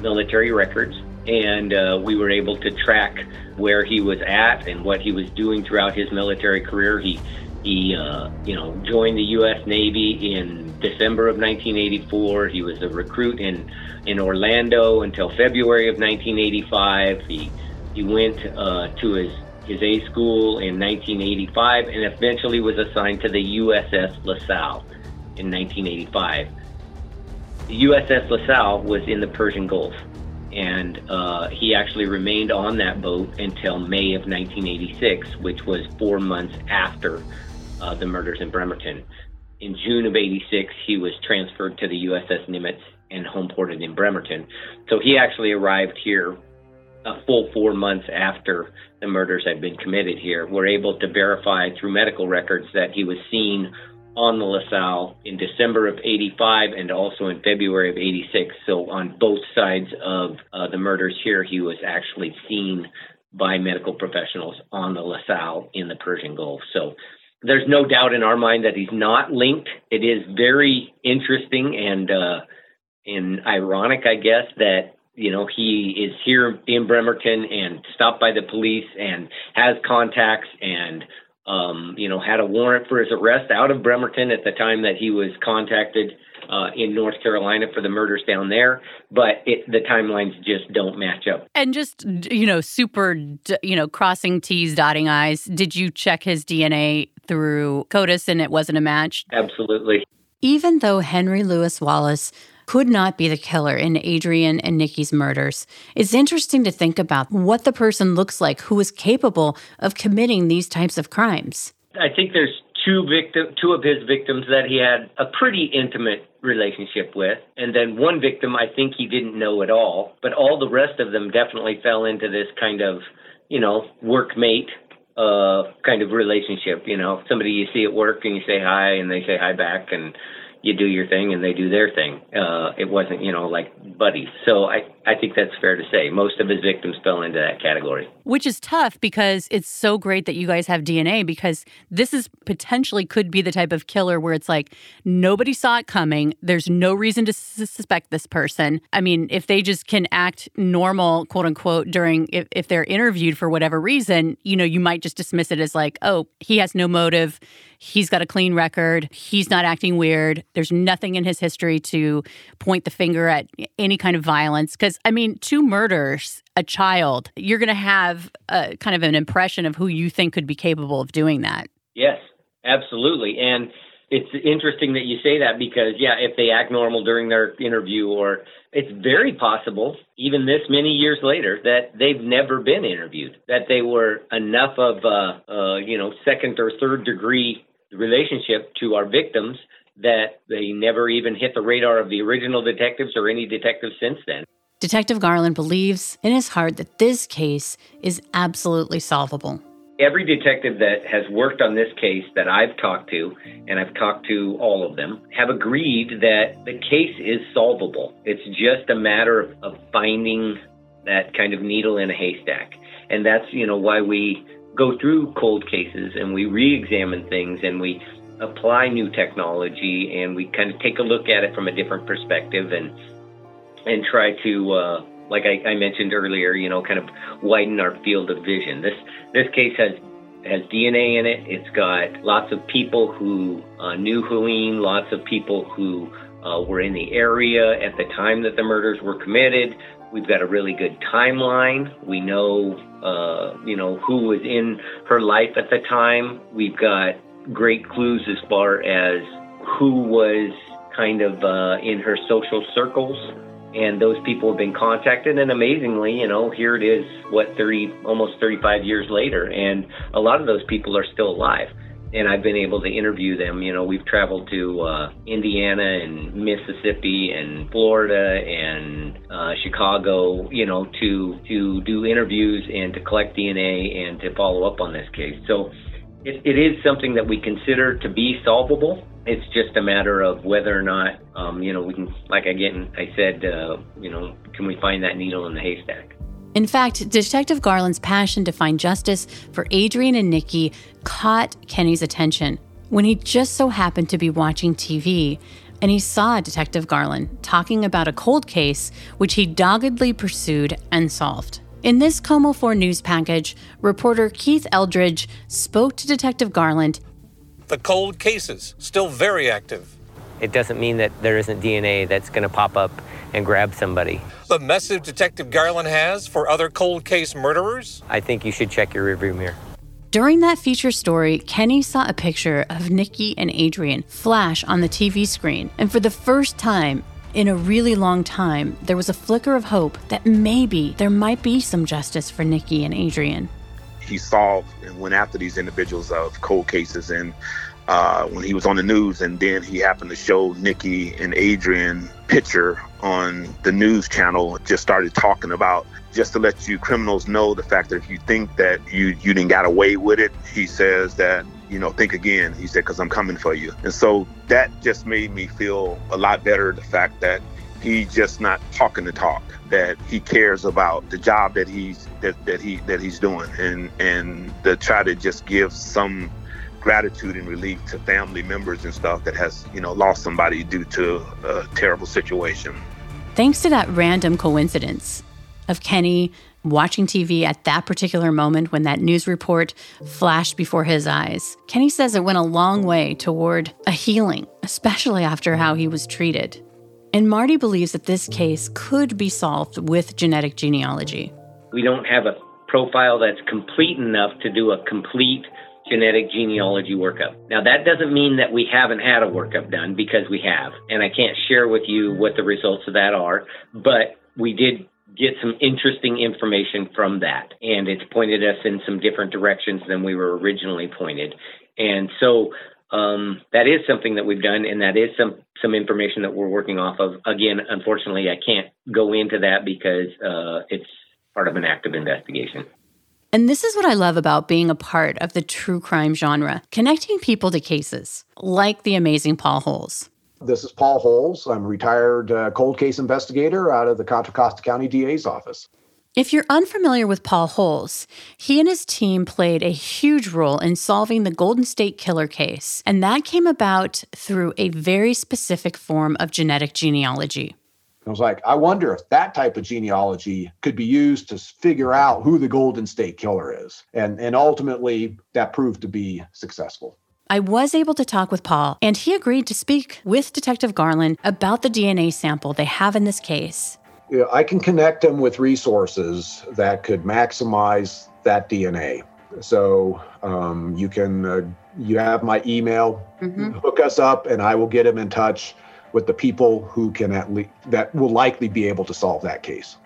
military records, and uh, we were able to track where he was at and what he was doing throughout his military career. He he uh, you know joined the U.S. Navy in December of 1984. He was a recruit in in Orlando until February of 1985. He he went uh, to his his A school in 1985 and eventually was assigned to the USS LaSalle in 1985. The USS LaSalle was in the Persian Gulf, and uh, he actually remained on that boat until May of 1986, which was four months after uh, the murders in Bremerton. In June of 86, he was transferred to the USS Nimitz and homeported in Bremerton. So he actually arrived here a full four months after the murders had been committed here. We're able to verify through medical records that he was seen on the LaSalle in December of 85 and also in February of 86. So on both sides of uh, the murders here, he was actually seen by medical professionals on the LaSalle in the Persian Gulf. So there's no doubt in our mind that he's not linked. It is very interesting and uh, and ironic, I guess, that you know, he is here in Bremerton and stopped by the police and has contacts and, um, you know, had a warrant for his arrest out of Bremerton at the time that he was contacted uh, in North Carolina for the murders down there. But it, the timelines just don't match up. And just, you know, super, you know, crossing T's, dotting I's. Did you check his DNA through CODIS and it wasn't a match? Absolutely. Even though Henry Louis Wallace could not be the killer in Adrian and Nikki's murders. It's interesting to think about what the person looks like who is capable of committing these types of crimes. I think there's two victim two of his victims that he had a pretty intimate relationship with and then one victim I think he didn't know at all but all the rest of them definitely fell into this kind of you know workmate uh kind of relationship you know somebody you see at work and you say hi and they say hi back and you do your thing and they do their thing. Uh, it wasn't, you know, like buddies. So I, I think that's fair to say. Most of his victims fell into that category. Which is tough because it's so great that you guys have DNA because this is potentially could be the type of killer where it's like nobody saw it coming. There's no reason to suspect this person. I mean, if they just can act normal, quote unquote, during if, if they're interviewed for whatever reason, you know, you might just dismiss it as like, oh, he has no motive He's got a clean record. He's not acting weird. There's nothing in his history to point the finger at any kind of violence. Because, I mean, two murders, a child, you're going to have a, kind of an impression of who you think could be capable of doing that. Yes, absolutely. And it's interesting that you say that because, yeah, if they act normal during their interview, or it's very possible, even this many years later, that they've never been interviewed, that they were enough of, a, uh, you know, second or third degree relationship to our victims that they never even hit the radar of the original detectives or any detectives since then. Detective Garland believes in his heart that this case is absolutely solvable. Every detective that has worked on this case that I've talked to, and I've talked to all of them, have agreed that the case is solvable. It's just a matter of, of finding that kind of needle in a haystack. And that's, you know, why we go through cold cases and we re-examine things and we apply new technology and we kind of take a look at it from a different perspective and and try to uh, like I, I mentioned earlier, you know, kind of widen our field of vision. This this case has has DNA in it. It's got lots of people who uh, knew Helene, lots of people who uh, were in the area at the time that the murders were committed. We've got a really good timeline. We know, uh, you know, who was in her life at the time. We've got great clues as far as who was kind of uh, in her social circles. And those people have been contacted, and amazingly, you know, here it is, what, 30, almost 35 years later, and a lot of those people are still alive and I've been able to interview them. You know, we've traveled to uh, Indiana and Mississippi and Florida and uh, Chicago, you know, to to do interviews and to collect DNA and to follow up on this case. So it, it is something that we consider to be solvable. It's just a matter of whether or not, um, you know, we can, like again, I said, uh, you know, can we find that needle in the haystack? In fact, Detective Garland's passion to find justice for Adrian and Nikki caught Kenny's attention when he just so happened to be watching TV and he saw Detective Garland talking about a cold case which he doggedly pursued and solved. In this KOMO 4 news package, reporter Keith Eldridge spoke to Detective Garland. The cold cases, still very active. It doesn't mean that there isn't DNA that's going to pop up and grab somebody. The message Detective Garland has for other cold case murderers? I think you should check your rearview mirror. During that feature story, Kenny saw a picture of Nikki and Adrian flash on the TV screen, and for the first time in a really long time, there was a flicker of hope that maybe there might be some justice for Nikki and Adrian. He solved and went after these individuals of cold cases and uh, when he was on the news, and then he happened to show Nikki and Adrian picture on the news channel. Just started talking about just to let you criminals know the fact that if you think that you you didn't got away with it, he says that you know think again. He said because I'm coming for you, and so that just made me feel a lot better. The fact that he's just not talking the talk that he cares about the job that he's that, that he that he's doing and and to try to just give some gratitude and relief to family members and stuff that has you know lost somebody due to a terrible situation Thanks to that random coincidence of Kenny watching TV at that particular moment when that news report flashed before his eyes, Kenny says it went a long way toward a healing, especially after how he was treated. And Marty believes that this case could be solved with genetic genealogy. We don't have a profile that's complete enough to do a complete genetic genealogy workup. Now, that doesn't mean that we haven't had a workup done because we have, and I can't share with you what the results of that are, but we did get some interesting information from that, and it's pointed us in some different directions than we were originally pointed. And so um, that is something that we've done, and that is some some information that we're working off of. Again, unfortunately, I can't go into that because uh, it's part of an active investigation. And this is what I love about being a part of the true crime genre, connecting people to cases, like the amazing Paul Holes. This is Paul Holes. I'm a retired uh, cold case investigator out of the Contra Costa County DA's office. If you're unfamiliar with Paul Holes, he and his team played a huge role in solving the Golden State Killer case, and that came about through a very specific form of genetic genealogy. I was like, I wonder if that type of genealogy could be used to figure out who the Golden State Killer is. And, and ultimately, that proved to be successful. I was able to talk with Paul, and he agreed to speak with Detective Garland about the DNA sample they have in this case. Yeah, I can connect them with resources that could maximize that DNA. So um, you can, uh, you have my email, Mm-hmm. hook us up, and I will get him in touch with the people who can at least that will likely be able to solve that case.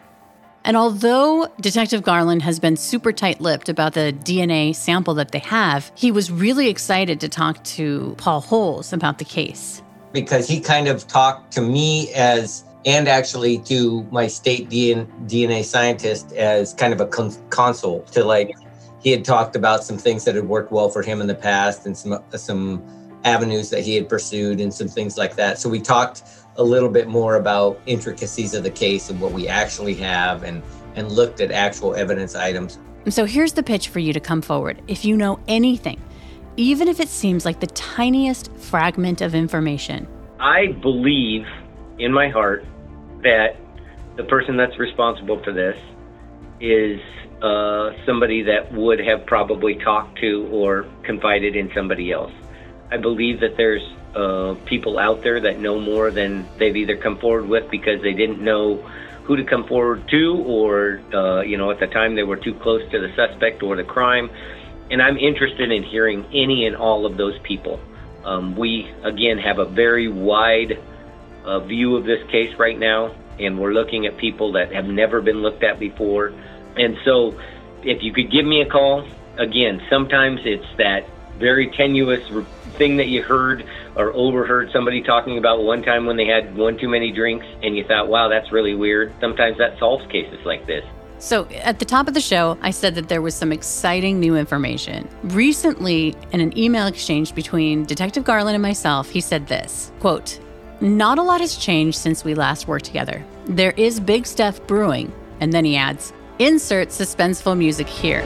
And although Detective Garland has been super tight lipped about the DNA sample that they have, he was really excited to talk to Paul Holes about the case. because he kind of talked to me as and actually to my state DNA scientist as kind of a con- console to like he had talked about some things that had worked well for him in the past and some uh, some avenues that he had pursued and some things like that. So we talked a little bit more about intricacies of the case and what we actually have and and looked at actual evidence items. And so here's the pitch for you to come forward if you know anything, even if it seems like the tiniest fragment of information. I believe in my heart that the person that's responsible for this is uh, somebody that would have probably talked to or confided in somebody else. I believe that there's people out there that know more than they've either come forward with because they didn't know who to come forward to, or uh, you know, at the time they were too close to the suspect or the crime. And I'm interested in hearing any and all of those people. Um, we again have a very wide uh, view of this case right now, and we're looking at people that have never been looked at before. And so, if you could give me a call, again, sometimes it's that very tenuous thing that you heard or overheard somebody talking about one time when they had one too many drinks, and you thought, wow, that's really weird. Sometimes that solves cases like this. So, at the top of the show, I said that there was some exciting new information. Recently, in an email exchange between Detective Garland and myself, he said this quote, Not a lot has changed since we last worked together. There is big stuff brewing. And then he adds, Insert suspenseful music here.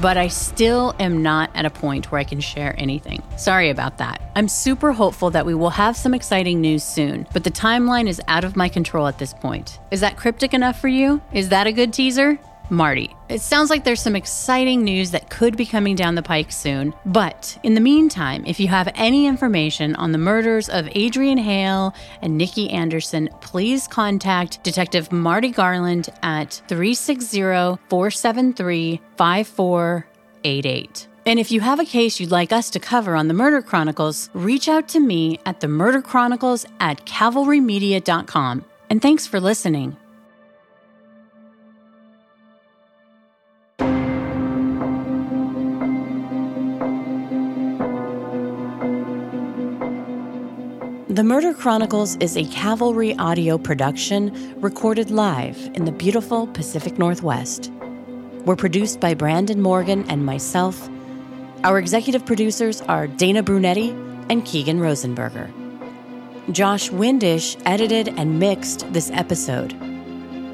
But I still am not at a point where I can share anything. Sorry about that. I'm super hopeful that we will have some exciting news soon, but the timeline is out of my control at this point. Is that cryptic enough for you? Is that a good teaser? Marty. It sounds like there's some exciting news that could be coming down the pike soon. But in the meantime, if you have any information on the murders of Adrian Hale and Nikki Anderson, please contact Detective Marty Garland at 360 473 5488. And if you have a case you'd like us to cover on the Murder Chronicles, reach out to me at the Murder Chronicles at cavalrymedia.com. And thanks for listening. The Murder Chronicles is a Cavalry audio production recorded live in the beautiful Pacific Northwest. We're produced by Brandon Morgan and myself. Our executive producers are Dana Brunetti and Keegan Rosenberger. Josh Windish edited and mixed this episode.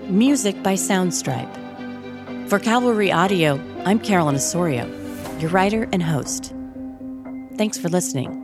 Music by Soundstripe. For Cavalry Audio, I'm Carolyn Osorio, your writer and host. Thanks for listening.